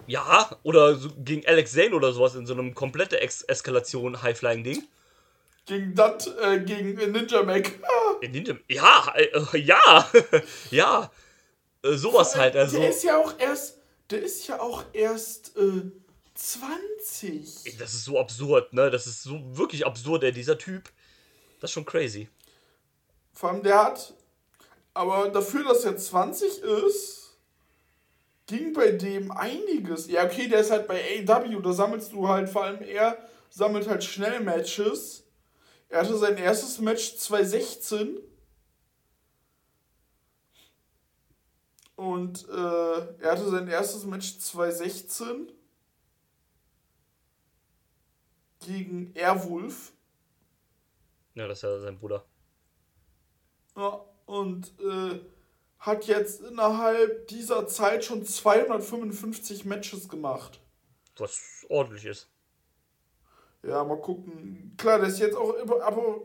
ja, oder so gegen Alex Zane oder sowas in so einem komplette Ex Eskalation High-Flying-Ding. Gegen Dante, äh, gegen Ninja Mac. In Ninja, ja, äh, ja, ja, äh, sowas halt, also. Der ist ja auch erst, der ist ja auch erst äh, 20. Das ist so absurd, ne? Das ist so wirklich absurd, ey, dieser Typ. Das ist schon crazy. Vor allem der hat, aber dafür, dass er 20 ist, ging bei dem einiges. Ja, okay, der ist halt bei AW, da sammelst du halt, vor allem er sammelt halt schnell Matches. Er hatte sein erstes Match 2016. Und äh, er hatte sein erstes Match 2016 gegen Airwolf. Ja, das ist ja sein Bruder. Ja, und äh, hat jetzt innerhalb dieser Zeit schon 255 Matches gemacht. Was ordentlich ist. Ja, mal gucken. Klar, der ist jetzt auch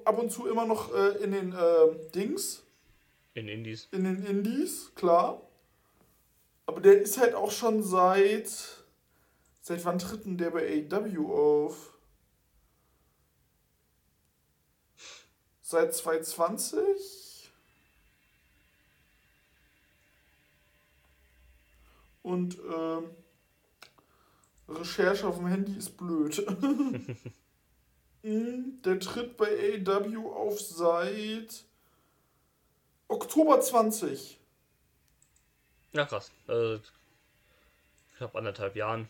ab und zu immer noch äh, in den äh, Dings, In Indies. in den Indies, klar. Aber der ist halt auch schon seit. Seit wann tritt denn der bei AW auf? Seit 2020? Und ähm, Recherche auf dem Handy ist blöd. Mm, der tritt bei AW auf seit Oktober 20. Ja, krass. Also, knapp anderthalb Jahren.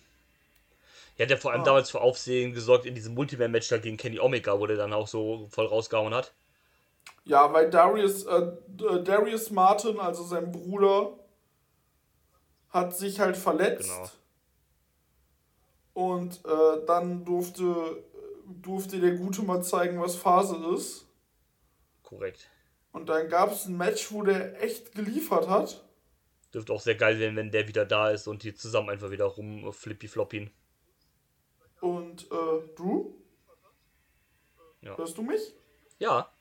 Ja, der vor allem Ah. damals für Aufsehen gesorgt in diesem Multiman-Match da gegen Kenny Omega, wo der dann auch so voll rausgehauen hat. Ja, weil Darius, äh, D- Darius Martin, also sein Bruder, hat sich halt verletzt. Genau. Und äh, dann durfte, durfte der Gute mal zeigen, was Phase ist. Korrekt. Und dann gab es ein Match, wo der echt geliefert hat. Dürfte auch sehr geil werden, wenn der wieder da ist und die zusammen einfach wieder rum flippy floppien. Und äh, du? Ja. Hörst du mich? Ja,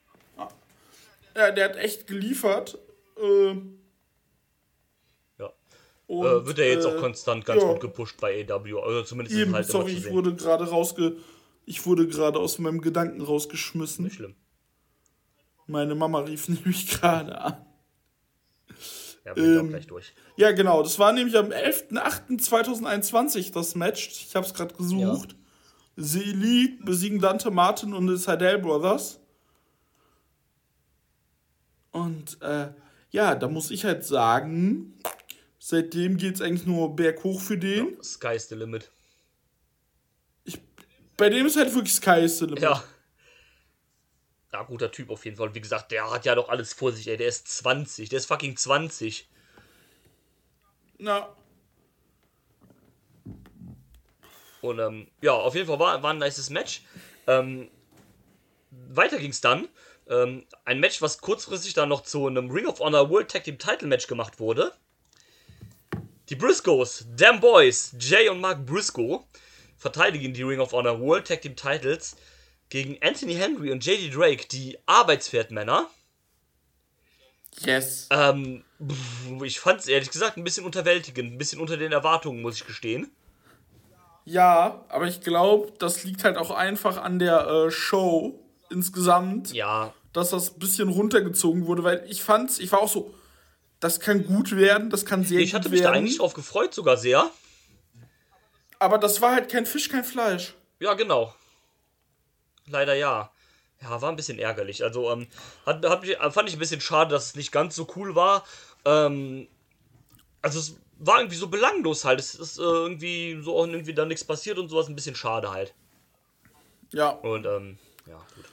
Ja, der hat echt geliefert. Äh, ja. und, äh, wird er jetzt äh, auch konstant ganz ja. gut gepusht bei AW. Also zumindest ist es Eben, halt sorry, ich wurde gerade rausge... Ich wurde gerade aus meinem Gedanken rausgeschmissen. Nicht schlimm. Meine Mama rief nämlich gerade an. Ja, bin ich auch Ähm, gleich durch. Ja, genau. Das war nämlich am 11.08.2021 das Match. Ich habe es gerade gesucht. The Elite besiegen Dante Martin und die Seidel Brothers. Und äh, ja, da muss ich halt sagen, seitdem geht es eigentlich nur berghoch für den. Sky's the limit. Ich, bei dem ist halt wirklich Sky is the limit. Ja. Ja, guter Typ auf jeden Fall. Wie gesagt, der hat ja doch alles vor sich, ey. Der ist 20. Der ist fucking 20. Na, Und ähm, ja, auf jeden Fall war, war ein nices Match. Ähm, weiter ging's dann. Ähm, ein Match, was kurzfristig dann noch zu einem Ring of Honor World Tag Team Title Match gemacht wurde. Die Briscoes, Damn Boys, Jay und Mark Briscoe verteidigen die Ring of Honor World Tag Team Titles gegen Anthony Henry und JD Drake, die Arbeitspferdmänner. yes. Ähm, ich fand's ehrlich gesagt ein bisschen unterwältigend, ein bisschen unter den Erwartungen, muss ich gestehen. Ja, aber ich glaube, das liegt halt auch einfach an der äh, Show insgesamt. Ja, dass das ein bisschen runtergezogen wurde, weil ich fand's, ich war auch so, das kann gut werden, das kann sehr ich gut hatte mich werden. da eigentlich drauf gefreut, sogar sehr. aber das war halt kein Fisch, kein Fleisch. Ja, genau. Leider ja. Ja, war ein bisschen ärgerlich. Also, ähm, hat, hat mich, fand ich ein bisschen schade, dass es nicht ganz so cool war. Ähm, also, es war irgendwie so belanglos halt. Es ist äh, irgendwie so auch irgendwie da nichts passiert und sowas. Ein bisschen schade halt. Ja, Und, ähm, ja, gut.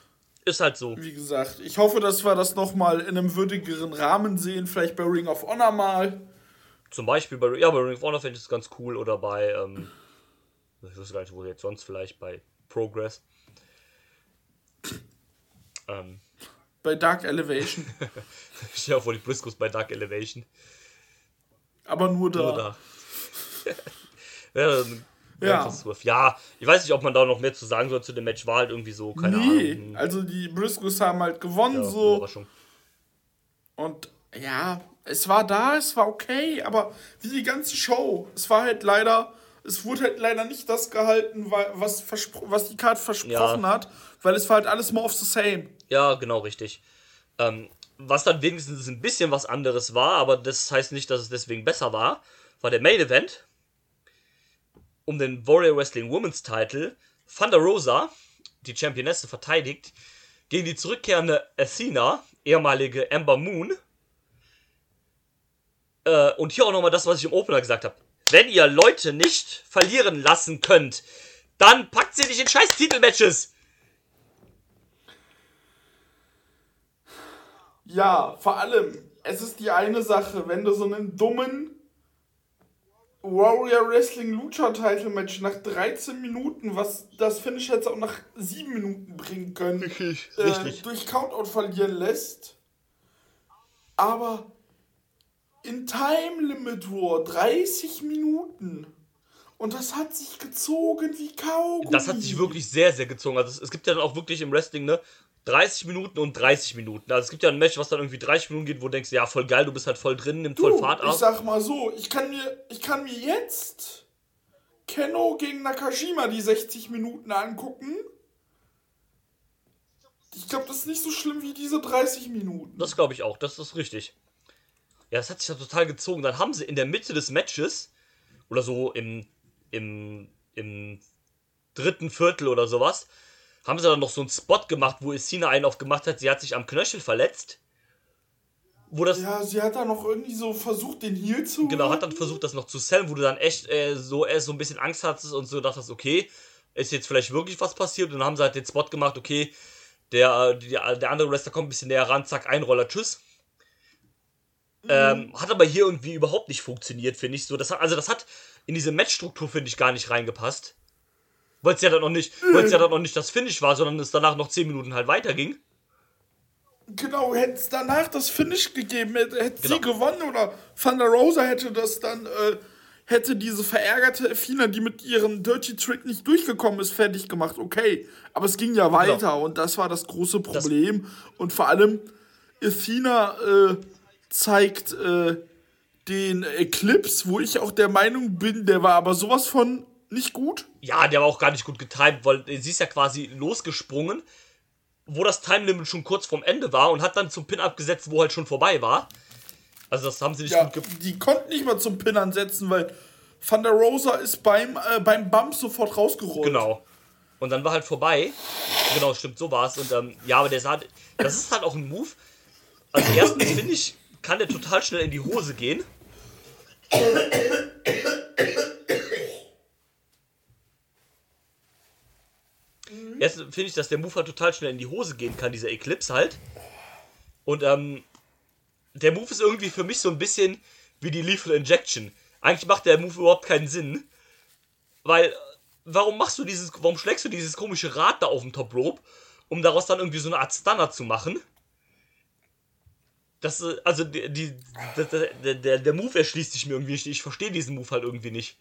Ist halt so. wie gesagt, ich hoffe, dass wir das nochmal in einem würdigeren Rahmen sehen, vielleicht bei Ring of Honor mal. Zum Beispiel bei, ja, bei Ring of Honor fände ich das ganz cool. Oder bei, ähm, ich weiß gar nicht, wo jetzt sonst vielleicht, bei Progress. Ähm, Bei Dark Elevation. ich dir vor, die Briscoes bei Dark Elevation. Aber nur da. Nur da. ja, Ja. Ja, ich weiß nicht, ob man da noch mehr zu sagen soll zu dem Match. War halt irgendwie so, keine nee, Ahnung. also die Briscoes haben halt gewonnen Ja, so. Und ja, es war da, es war okay, aber wie die ganze Show, es war halt leider, es wurde halt leider nicht das gehalten, wa- was, was die Karte versprochen Ja. hat, weil es war halt alles more of the same. Ja, genau, richtig. Ähm, was dann wenigstens ein bisschen was anderes war, aber das heißt nicht, dass es deswegen besser war, war der Main Event um den Warrior Wrestling Women's Title. Thunder Rosa, die Championesse, verteidigt gegen die zurückkehrende Athena, ehemalige Ember Moon. Äh, und hier auch nochmal das, was ich im Opener gesagt habe. Wenn ihr Leute nicht verlieren lassen könnt, dann packt sie nicht in scheiß Titelmatches. Ja, vor allem, es ist die eine Sache, wenn du so einen dummen Warrior Wrestling Lucha Title Match nach 13 Minuten, was das Finish jetzt auch nach 7 Minuten bringen können, Richtig, äh, richtig. durch Countout verlieren lässt. Aber in Time Limit War 30 Minuten. Und das hat sich gezogen wie Kaugummi. Das hat sich wirklich sehr, sehr gezogen. Also es, es gibt ja dann auch wirklich im Wrestling, ne, 30 Minuten und 30 Minuten. Also es gibt ja ein Match, was dann irgendwie 30 Minuten geht, wo du denkst, ja, voll geil, du bist halt voll drin, nimmt voll Du, Fahrt ich auf. sag mal so, ich kann mir, ich kann mir jetzt Kenno gegen Nakashima die 60 Minuten angucken. Ich glaube, das ist nicht so schlimm wie diese 30 Minuten. Das glaube ich auch, das ist richtig. Ja, das hat sich ja total gezogen. Dann haben sie in der Mitte des Matches, oder so im, im, im dritten Viertel oder sowas, haben sie dann noch so einen Spot gemacht, wo Essina einen aufgemacht hat, sie hat sich am Knöchel verletzt. Wo das Ja, sie hat da noch irgendwie so versucht, den Heal zu Genau, hat dann versucht, das noch zu sellen, wo du dann echt äh, so, äh, so ein bisschen Angst hattest und so dachtest, okay, ist jetzt vielleicht wirklich was passiert? Und dann haben sie halt den Spot gemacht, okay, der, äh, der, der andere Wrestler kommt ein bisschen näher ran, zack, Einroller, tschüss. Ähm, hat aber hier irgendwie überhaupt nicht funktioniert, finde ich. So, das hat, also das hat in diese Matchstruktur, finde ich, gar nicht reingepasst. Weil es ja dann noch nicht, weil es ja dann noch nicht das Finish war, sondern es danach noch 10 Minuten halt weiterging. Genau, hätte es danach das Finish gegeben, hätte, hätte Genau. sie gewonnen oder Thunder Rosa hätte das dann, äh, hätte diese verärgerte Athena, die mit ihrem Dirty Trick nicht durchgekommen ist, fertig gemacht. Okay, aber es ging ja weiter Genau. und das war das große Problem. und vor allem, Athena äh, zeigt äh, den Eclipse, wo ich auch der Meinung bin, der war aber sowas von nicht gut. Ja, der war auch gar nicht gut getimt, weil sie ist ja quasi losgesprungen, wo das Time Limit schon kurz vorm Ende war und hat dann zum Pin abgesetzt, wo halt schon vorbei war. Also das haben sie nicht Ja, gut ge die konnten nicht mal zum Pin ansetzen, weil Thunder Rosa ist beim, äh, beim Bump sofort rausgerollt. Genau. Und dann war halt vorbei. Genau, stimmt, so war es. Und ähm, ja, aber der sah. Das ist halt auch ein Move. Also erstens finde ich, kann der total schnell in die Hose gehen. Erstens finde ich, dass der Move halt total schnell in die Hose gehen kann, dieser Eclipse halt. Und ähm, der Move ist irgendwie für mich so ein bisschen wie die Lethal Injection. Eigentlich macht der Move überhaupt keinen Sinn. Weil, warum machst du dieses, warum schlägst du dieses komische Rad da auf dem Top Rope, um daraus dann irgendwie so eine Art Stunner zu machen? Das, äh, also, die, die, der, der, der, der Move erschließt sich mir irgendwie nicht. Ich verstehe diesen Move halt irgendwie nicht.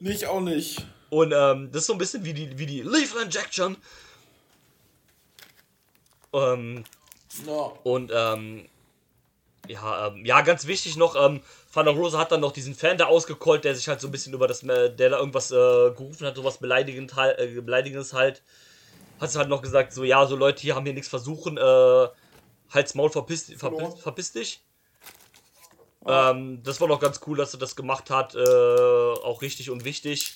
Nicht auch nicht. Und ähm, das ist so ein bisschen wie die, wie die Lethal Injection. Ähm, Ja. Und ähm, ja, ähm, ja, ganz wichtig noch, ähm, Van der Rosa hat dann noch diesen Fan da ausgecallt, der sich halt so ein bisschen über das, äh, der da irgendwas äh, gerufen hat, sowas beleidigend, halt- äh, beleidigendes halt. Hat sie halt noch gesagt, so, ja, so Leute hier haben hier nichts versuchen, äh, halt's Maul, verpiss, verpiss, verpiss dich. Ähm, das war doch ganz cool, dass er das gemacht hat, äh, auch richtig und wichtig.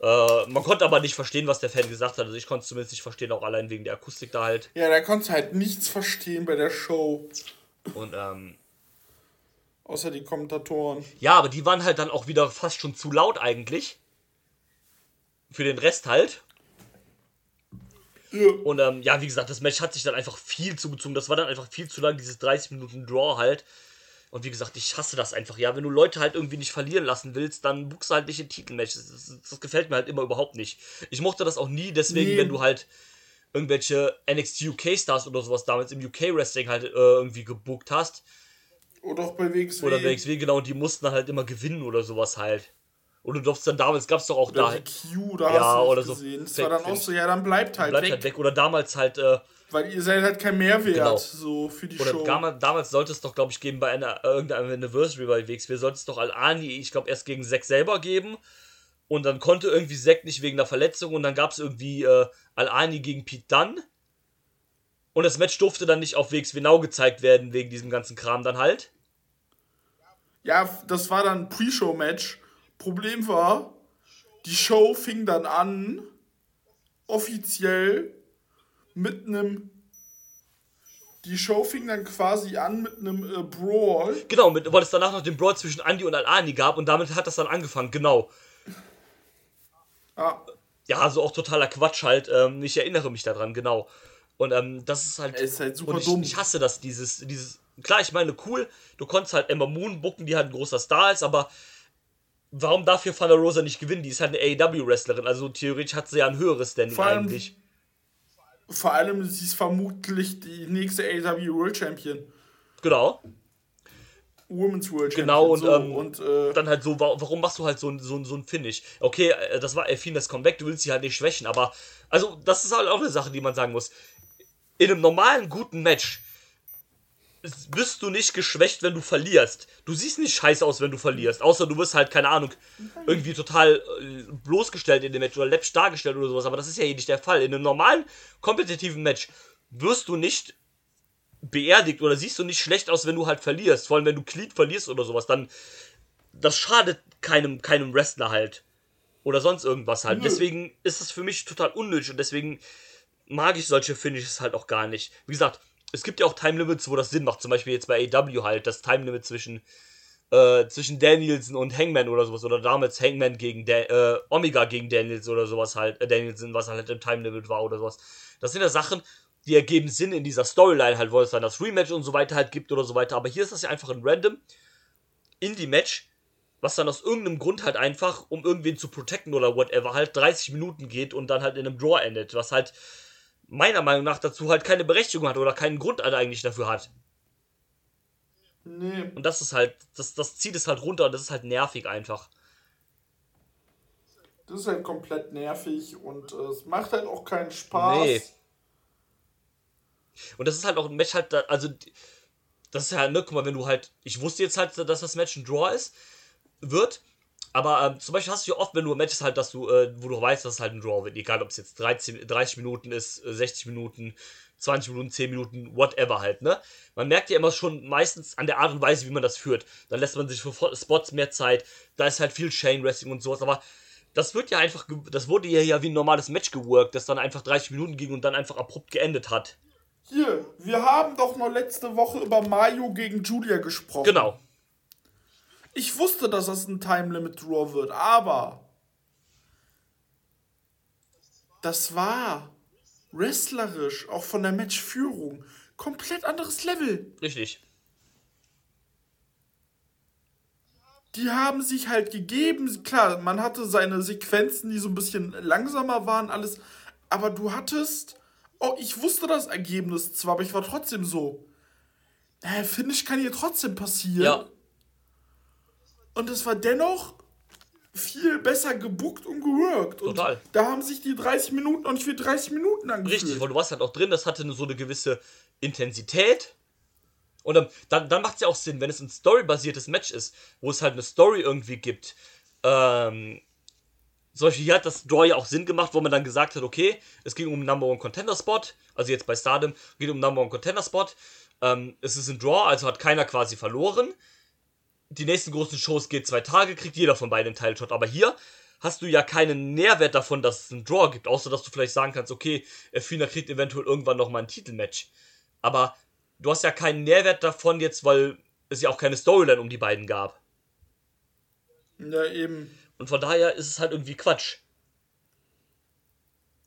Äh, man konnte aber nicht verstehen, was der Fan gesagt hat. Also ich konnte es zumindest nicht verstehen, auch allein wegen der Akustik da halt. Ja, da konntest du halt nichts verstehen bei der Show. Und ähm, Außer die Kommentatoren. Ja, aber die waren halt dann auch wieder fast schon zu laut eigentlich. Für den Rest halt. Ja. Und ähm, ja, wie gesagt, das Match hat sich dann einfach viel zugezogen. Das war dann einfach viel zu lang, dieses 30 Minuten Draw halt. Und wie gesagt, ich hasse das einfach. Ja, wenn du Leute halt irgendwie nicht verlieren lassen willst, dann buchst du halt nicht in Titelmatches. Das, das, das gefällt mir halt immer überhaupt nicht. Ich mochte das auch nie, deswegen, Nee. wenn du halt irgendwelche NXT UK Stars oder sowas damals im UK Wrestling halt äh, irgendwie gebucht hast. Oder auch bei WXW. Oder WXW, genau, und die mussten dann halt immer gewinnen oder sowas halt. Und du durfst dann damals, gab es doch auch oder da. Q, da Ja, hast du oder so gesehen. Es Fake war dann auch so, ja, dann bleibt halt bleibt weg. halt weg. Oder damals halt, äh, Weil ihr seid halt kein Mehrwert Genau. so für die oder Show. damals, damals sollte es doch, glaube ich, geben bei einer irgendeiner Anniversary bei WXW, sollte es doch Al-Ani, ich glaube, erst gegen Zack selber geben. Und dann konnte irgendwie Zack nicht wegen der Verletzung und dann gab es irgendwie äh, Al-Ani gegen Pete Dunne. Und das Match durfte dann nicht auf WXW Now gezeigt werden, wegen diesem ganzen Kram dann halt. Ja, das war dann ein Pre-Show-Match. Problem war, die Show fing dann an, offiziell, mit einem. Die Show fing dann quasi an mit einem äh, Brawl. Genau, mit, weil es danach noch den Brawl zwischen Andy und Al-Ani gab und damit hat das dann angefangen, genau. Ah, Ja, also auch totaler Quatsch halt. Ähm, ich erinnere mich daran, genau. Und ähm, das ist halt. Ist halt super und ich, dumm. ich hasse das, dieses, dieses. Klar, ich meine, cool, du konntest halt Emma Moon bucken, die halt ein großer Star ist, aber warum darf hier Thunder Rosa nicht gewinnen? Die ist halt eine AEW-Wrestlerin, also theoretisch hat sie ja ein höheres Standing Vor allem- eigentlich. Vor allem, sie ist vermutlich die nächste AW World Champion. Genau. Women's World Champion. Genau, und, so, ähm, und äh, Dann halt so, wa- warum machst du halt so ein, so so ein Finish? Okay, äh, das war Elfinas Comeback, du willst sie halt nicht schwächen, aber, also, das ist halt auch eine Sache, die man sagen muss. In einem normalen, guten Match bist du nicht geschwächt, wenn du verlierst. Du siehst nicht scheiße aus, wenn du verlierst. Außer du wirst halt, keine Ahnung, irgendwie total äh, bloßgestellt in dem Match oder läppsch dargestellt oder sowas. Aber das ist ja eh nicht der Fall. In einem normalen, kompetitiven Match wirst du nicht beerdigt oder siehst du nicht schlecht aus, wenn du halt verlierst. Vor allem, wenn du Glied verlierst oder sowas. Dann, das schadet keinem, keinem Wrestler halt. Oder sonst irgendwas halt. Deswegen ist es für mich total unnötig und deswegen mag ich solche Finishes halt auch gar nicht. Wie gesagt, es gibt ja auch Time Limits, wo das Sinn macht. Zum Beispiel jetzt bei AW halt, das Time Limit zwischen, äh, zwischen Danielson und Hangman oder sowas. Oder damals Hangman gegen da äh, Omega gegen Danielson oder sowas halt. Äh, Danielson, was halt im Time Limit war oder sowas. Das sind ja Sachen, die ergeben Sinn in dieser Storyline halt, wo es dann das Rematch und so weiter halt gibt oder so weiter. Aber hier ist das ja einfach ein random Indie-Match, was dann aus irgendeinem Grund halt einfach, um irgendwen zu protecten oder whatever, halt 30 Minuten geht und dann halt in einem Draw endet, was halt meiner Meinung nach dazu halt keine Berechtigung hat oder keinen Grund halt eigentlich dafür hat. nee. Und das ist halt, das, das zieht es halt runter und das ist halt nervig einfach. Das ist halt komplett nervig und äh, es macht halt auch keinen Spaß. Nee. Und das ist halt auch ein Match halt, da, also, das ist ja, ne, guck mal, wenn du halt, ich wusste jetzt halt, dass das Match ein Draw ist, wird, aber ähm, zum Beispiel hast du ja oft, wenn du Matches halt, dass du, äh, wo du weißt, dass es halt ein Draw wird, egal ob es jetzt 13, 30 Minuten ist, äh, 60 Minuten, 20 Minuten, 10 Minuten, whatever halt, ne? Man merkt ja immer schon meistens an der Art und Weise, wie man das führt. Dann lässt man sich für Spots mehr Zeit, da ist halt viel Chain Wrestling und sowas, aber das wird ja einfach, das wurde ja, ja wie ein normales Match geworkt, das dann einfach 30 Minuten ging und dann einfach abrupt geendet hat. Hier, wir haben doch noch letzte Woche über Mario gegen Julia gesprochen. Genau. Ich wusste, dass das ein Time Limit Draw wird, aber das war wrestlerisch, auch von der Matchführung, komplett anderes Level. Richtig. Die haben sich halt gegeben. Klar, man hatte seine Sequenzen, die so ein bisschen langsamer waren, alles. Aber du hattest. Oh, ich wusste das Ergebnis zwar, aber ich war trotzdem so. Naja, Finish kann hier trotzdem passieren. Ja. Und es war dennoch viel besser gebuckt und geworkt. Und Total. da haben sich die 30 Minuten noch nicht für 30 Minuten angefühlt. Richtig, weil du warst halt auch drin, das hatte so eine gewisse Intensität. Und dann, dann macht es ja auch Sinn, wenn es ein storybasiertes Match ist, wo es halt eine Story irgendwie gibt. Ähm, zum Beispiel hier hat das Draw ja auch Sinn gemacht, wo man dann gesagt hat, okay, es ging um Number One Contender Spot, also jetzt bei Stardom geht um Number One Contender Spot. Ähm, es ist ein Draw, also hat keiner quasi verloren. Die nächsten großen Shows geht zwei Tage, kriegt jeder von beiden einen Teilshot. Aber hier hast du ja keinen Nährwert davon, dass es einen Draw gibt, außer dass du vielleicht sagen kannst, okay, Fina kriegt eventuell irgendwann nochmal ein Titelmatch. Aber du hast ja keinen Nährwert davon jetzt, weil es ja auch keine Storyline um die beiden gab. Ja, eben. Und von daher ist es halt irgendwie Quatsch.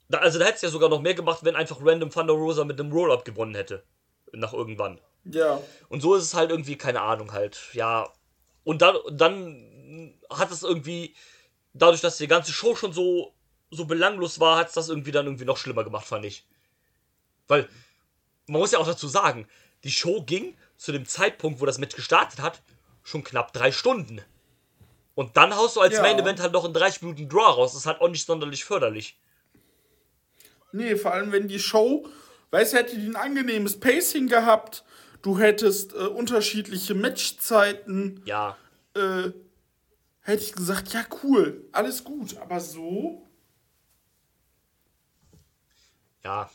Da, also da hätte es ja sogar noch mehr gemacht, wenn einfach Random Thunder Rosa mit einem Roll-Up gewonnen hätte. Nach irgendwann. Ja. Und so ist es halt irgendwie, keine Ahnung, halt, ja. Und dann, dann hat es irgendwie, dadurch, dass die ganze Show schon so, so belanglos war, hat es das irgendwie dann irgendwie noch schlimmer gemacht, fand ich. Weil, man muss ja auch dazu sagen, die Show ging zu dem Zeitpunkt, wo das Match gestartet hat, schon knapp drei Stunden. Und dann haust du als Ja. Main Event halt noch in 30 Minuten Draw raus. Das ist halt auch nicht sonderlich förderlich. Nee, vor allem wenn die Show, weißt du, hätte die ein angenehmes Pacing gehabt, du hättest äh, unterschiedliche Matchzeiten, Ja, äh, hätte ich gesagt, ja cool, alles gut, aber so, ja,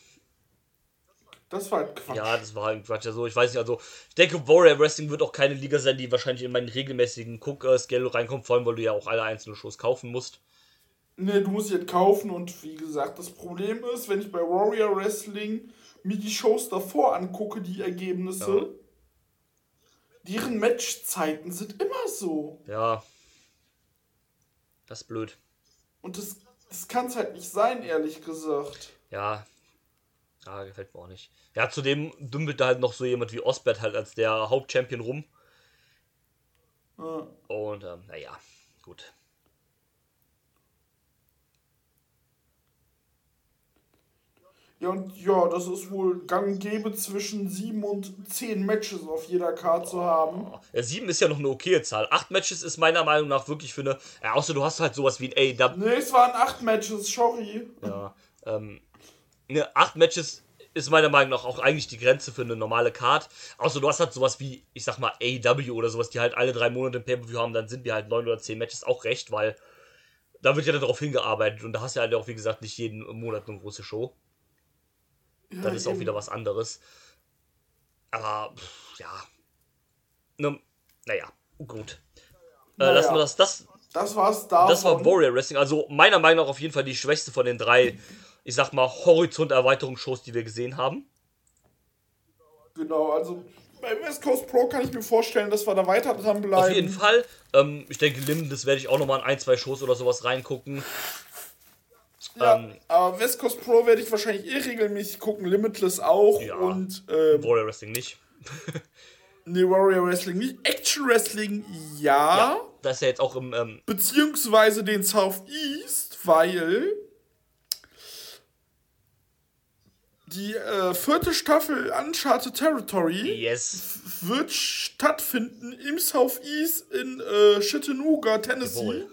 das war halt Quatsch. ja, das war halt Quatsch. Also, ich weiß nicht, also, ich denke, Warrior Wrestling wird auch keine Liga sein, die wahrscheinlich in meinen regelmäßigen Guck-Schedule reinkommt, vor allem, weil du ja auch alle einzelnen Shows kaufen musst. Ne, du musst jetzt kaufen und wie gesagt, das Problem ist, wenn ich bei Warrior Wrestling mir die Shows davor angucke, die Ergebnisse, deren Matchzeiten sind immer so. Ja. Das ist blöd. Und das, das kann es halt nicht sein, ehrlich gesagt. Ja. Ja, gefällt mir auch nicht. Ja, zudem dümpelt da halt noch so jemand wie Osbert halt als der Hauptchampion rum. Ja. Und, ähm, naja, gut. Ja, und ja, das ist wohl gang und gäbe zwischen sieben und zehn Matches auf jeder Karte zu haben. Ja, sieben ist ja noch eine okaye Zahl. Acht Matches ist meiner Meinung nach wirklich für eine. Ja, außer du hast halt sowas wie ein AW. Ne, es waren acht Matches, sorry. Ja, ähm, ne, acht Matches ist meiner Meinung nach auch eigentlich die Grenze für eine normale Card. Außer du hast halt sowas wie, ich sag mal, AW oder sowas, die halt alle drei Monate ein Pay-Per-View haben, dann sind mir halt neun oder zehn Matches auch recht, weil da wird ja darauf hingearbeitet und da hast du halt auch, wie gesagt, nicht jeden Monat eine große Show. Ja, Dann ist auch wieder was anderes. Aber, pff, ja. Ne, naja, gut. Äh, Naja. Lassen wir das. Das, Das war's davon. das war Warrior Wrestling. Also meiner Meinung nach auf jeden Fall die schwächste von den drei, ich sag mal, Horizont-Erweiterungsshows, die wir gesehen haben. Genau, also bei West Coast Pro kann ich mir vorstellen, dass wir da weiter dranbleiben. Auf jeden Fall. Ähm, ich denke, Lim, das werde ich auch nochmal in ein, zwei Shows oder sowas reingucken. Ja, Ähm, aber West Coast Pro werde ich wahrscheinlich eh regelmäßig gucken, Limitless auch Ja. und ähm, Warrior Wrestling nicht. nee, Warrior Wrestling nicht. Action Wrestling ja, Ja, das ist ja jetzt auch im. Ähm, beziehungsweise den Southeast, weil die äh, vierte Staffel Uncharted Territory yes. wird stattfinden im Southeast in äh, Chattanooga, Tennessee. Jawohl.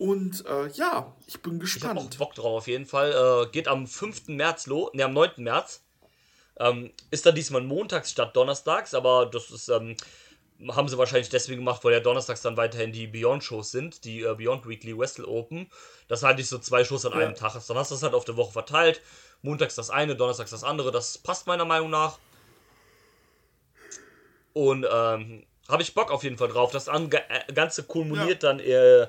Und äh, ja, ich bin Ich habe auch gespannt. Bock drauf auf jeden Fall. Äh, geht am 5. März los, ne, am 9. März. Ähm, ist dann diesmal montags statt donnerstags, aber das ist, ähm, haben sie wahrscheinlich deswegen gemacht, weil ja donnerstags dann weiterhin die Beyond-Shows sind, die äh, Beyond Weekly Wrestle Open. Das halt nicht so zwei Shows an einem Tag. Dann hast du das halt auf der Woche verteilt. Montags das eine, donnerstags das andere. Das passt meiner Meinung nach. Und ähm, habe ich Bock auf jeden Fall drauf. Das äh, Ganze kulminiert dann äh,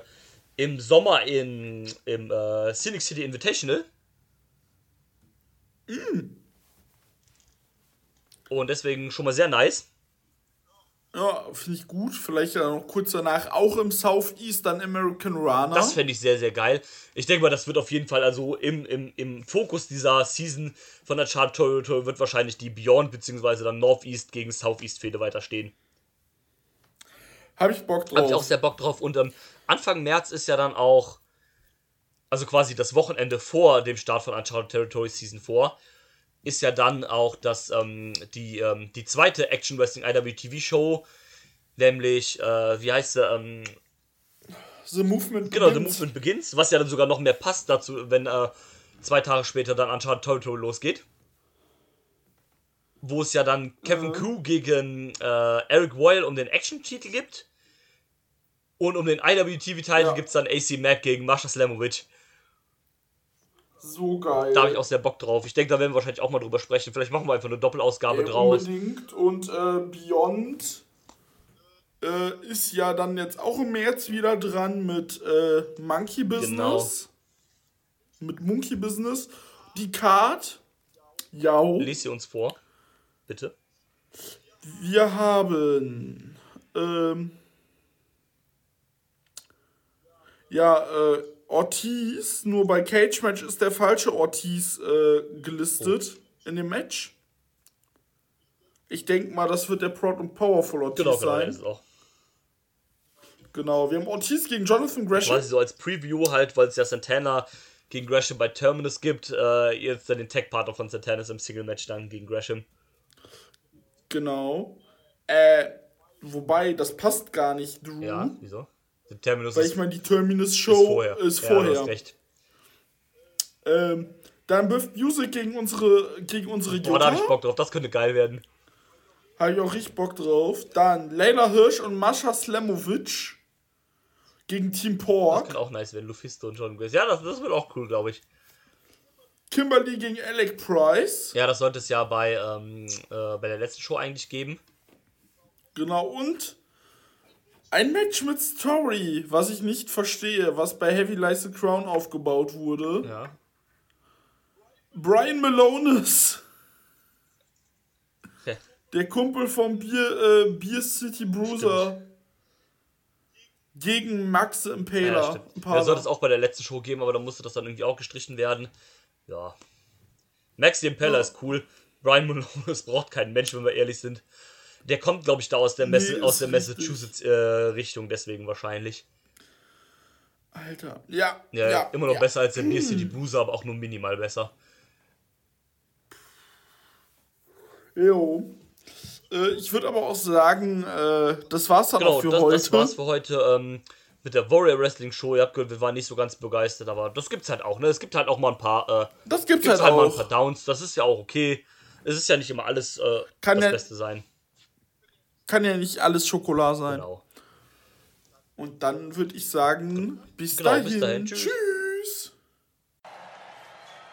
im Sommer in, im äh, Cynic City Invitational. Und deswegen schon mal sehr nice. Ja, finde ich gut. Vielleicht dann noch kurz danach auch im Southeast dann American Runner. Das fände ich sehr, sehr geil. Ich denke mal, das wird auf jeden Fall, also im, im, im Fokus dieser Season von der Chart Territory wird wahrscheinlich die Beyond bzw. dann Northeast gegen Southeast Fehde weiterstehen. Habe ich Bock drauf. Hab ich auch sehr Bock drauf. Und ähm, Anfang März ist ja dann auch, also quasi das Wochenende vor dem Start von Uncharted Territory Season 4, ist ja dann auch das, ähm, die, ähm, die zweite Action Wrestling IWTV Show, nämlich, äh, wie heißt sie, ähm, The Movement genau, The Begins. Movement Begins, was ja dann sogar noch mehr passt dazu, wenn äh, zwei Tage später dann Uncharted Territory losgeht. Wo es ja dann Kevin Crew gegen äh, Eric Royal um den Action-Titel gibt. Und um den IWTV-Titel Ja. gibt es dann AC Mack gegen Masha Slamovic. So geil. Da habe ich auch sehr Bock drauf. Ich denke, da werden wir wahrscheinlich auch mal drüber sprechen. Vielleicht machen wir einfach eine Doppelausgabe Äh, draus. Unbedingt. Und äh, Beyond äh, ist ja dann jetzt auch im März wieder dran mit äh, Monkey Genau. Business. Mit Monkey Business. Die Card. Ja. Lies sie uns vor. Bitte. Wir haben. Ähm, ja, äh, Ortiz, nur bei Cage Match ist der falsche Ortiz äh, gelistet in dem Match. Ich denke mal, das wird der Proud and Powerful Ortiz Genau, genau, sein. auch. Genau, wir haben Ortiz gegen Jonathan Gresham. Quasi so als Preview halt, weil es ja Santana gegen Gresham bei Terminus gibt. Äh, jetzt dann den Tech-Partner von Satanis im Single-Match dann gegen Gresham. Genau. Äh, wobei, das passt gar nicht, Drew. Ja, wieso? Der Terminus Weil ist, ich meine, die Terminus-Show ist vorher. ist Ja, vorher. hast recht. Ähm, dann Biff Music gegen unsere, gegen unsere Boah, da hab ich Jutta. Bock drauf. Das könnte geil werden. Habe ich auch richtig Bock drauf. Dann Leila Hirsch und Mascha Slemovic gegen Team Das Pork. könnte auch nice werden. Lufisto und John Grace. Ja, das, das wird auch cool, glaube ich. Kimberly gegen Alec Price. Ja, das sollte es ja bei, ähm, äh, bei der letzten Show eigentlich geben. Genau, und ein Match mit Story, was ich nicht verstehe, was bei Heavy the Crown aufgebaut wurde. Ja. Brian Malonis, Ja. der Kumpel vom Bier, äh, Beer City Bruiser, gegen Max Ja, Impaler. stimmt. Impaler. Ja, sollte es auch bei der letzten Show geben, aber dann musste das dann irgendwie auch gestrichen werden. Ja. Max the Impeller Ja. ist cool. Brian Malonis braucht keinen Mensch, wenn wir ehrlich sind. Der kommt, glaube ich, da aus der, Messe, Nee, aus der Massachusetts-Richtung, deswegen wahrscheinlich. Alter, ja. Ja, ja immer noch ja. besser als der Beer City Bruiser, aber auch nur minimal besser. Jo. Äh, ich würde aber auch sagen, äh, das war's dann Genau, auch für das, heute. das war's für heute ähm, mit der Warrior Wrestling Show. Ihr habt gehört, wir waren nicht so ganz begeistert, aber das gibt's halt auch, ne? Es gibt halt auch mal ein paar, äh, das gibt's, gibt's halt halt mal ein auch. paar Downs. Das ist ja auch okay. Es ist ja nicht immer alles äh, das Beste sein. Kann ja nicht alles Schokolade sein. Genau. Und dann würde ich sagen, bis, Genau, dahin. bis dahin. Tschüss. Tschüss.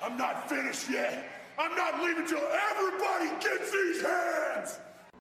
I'm not finished yet. I'm not leaving till everybody gets these hands.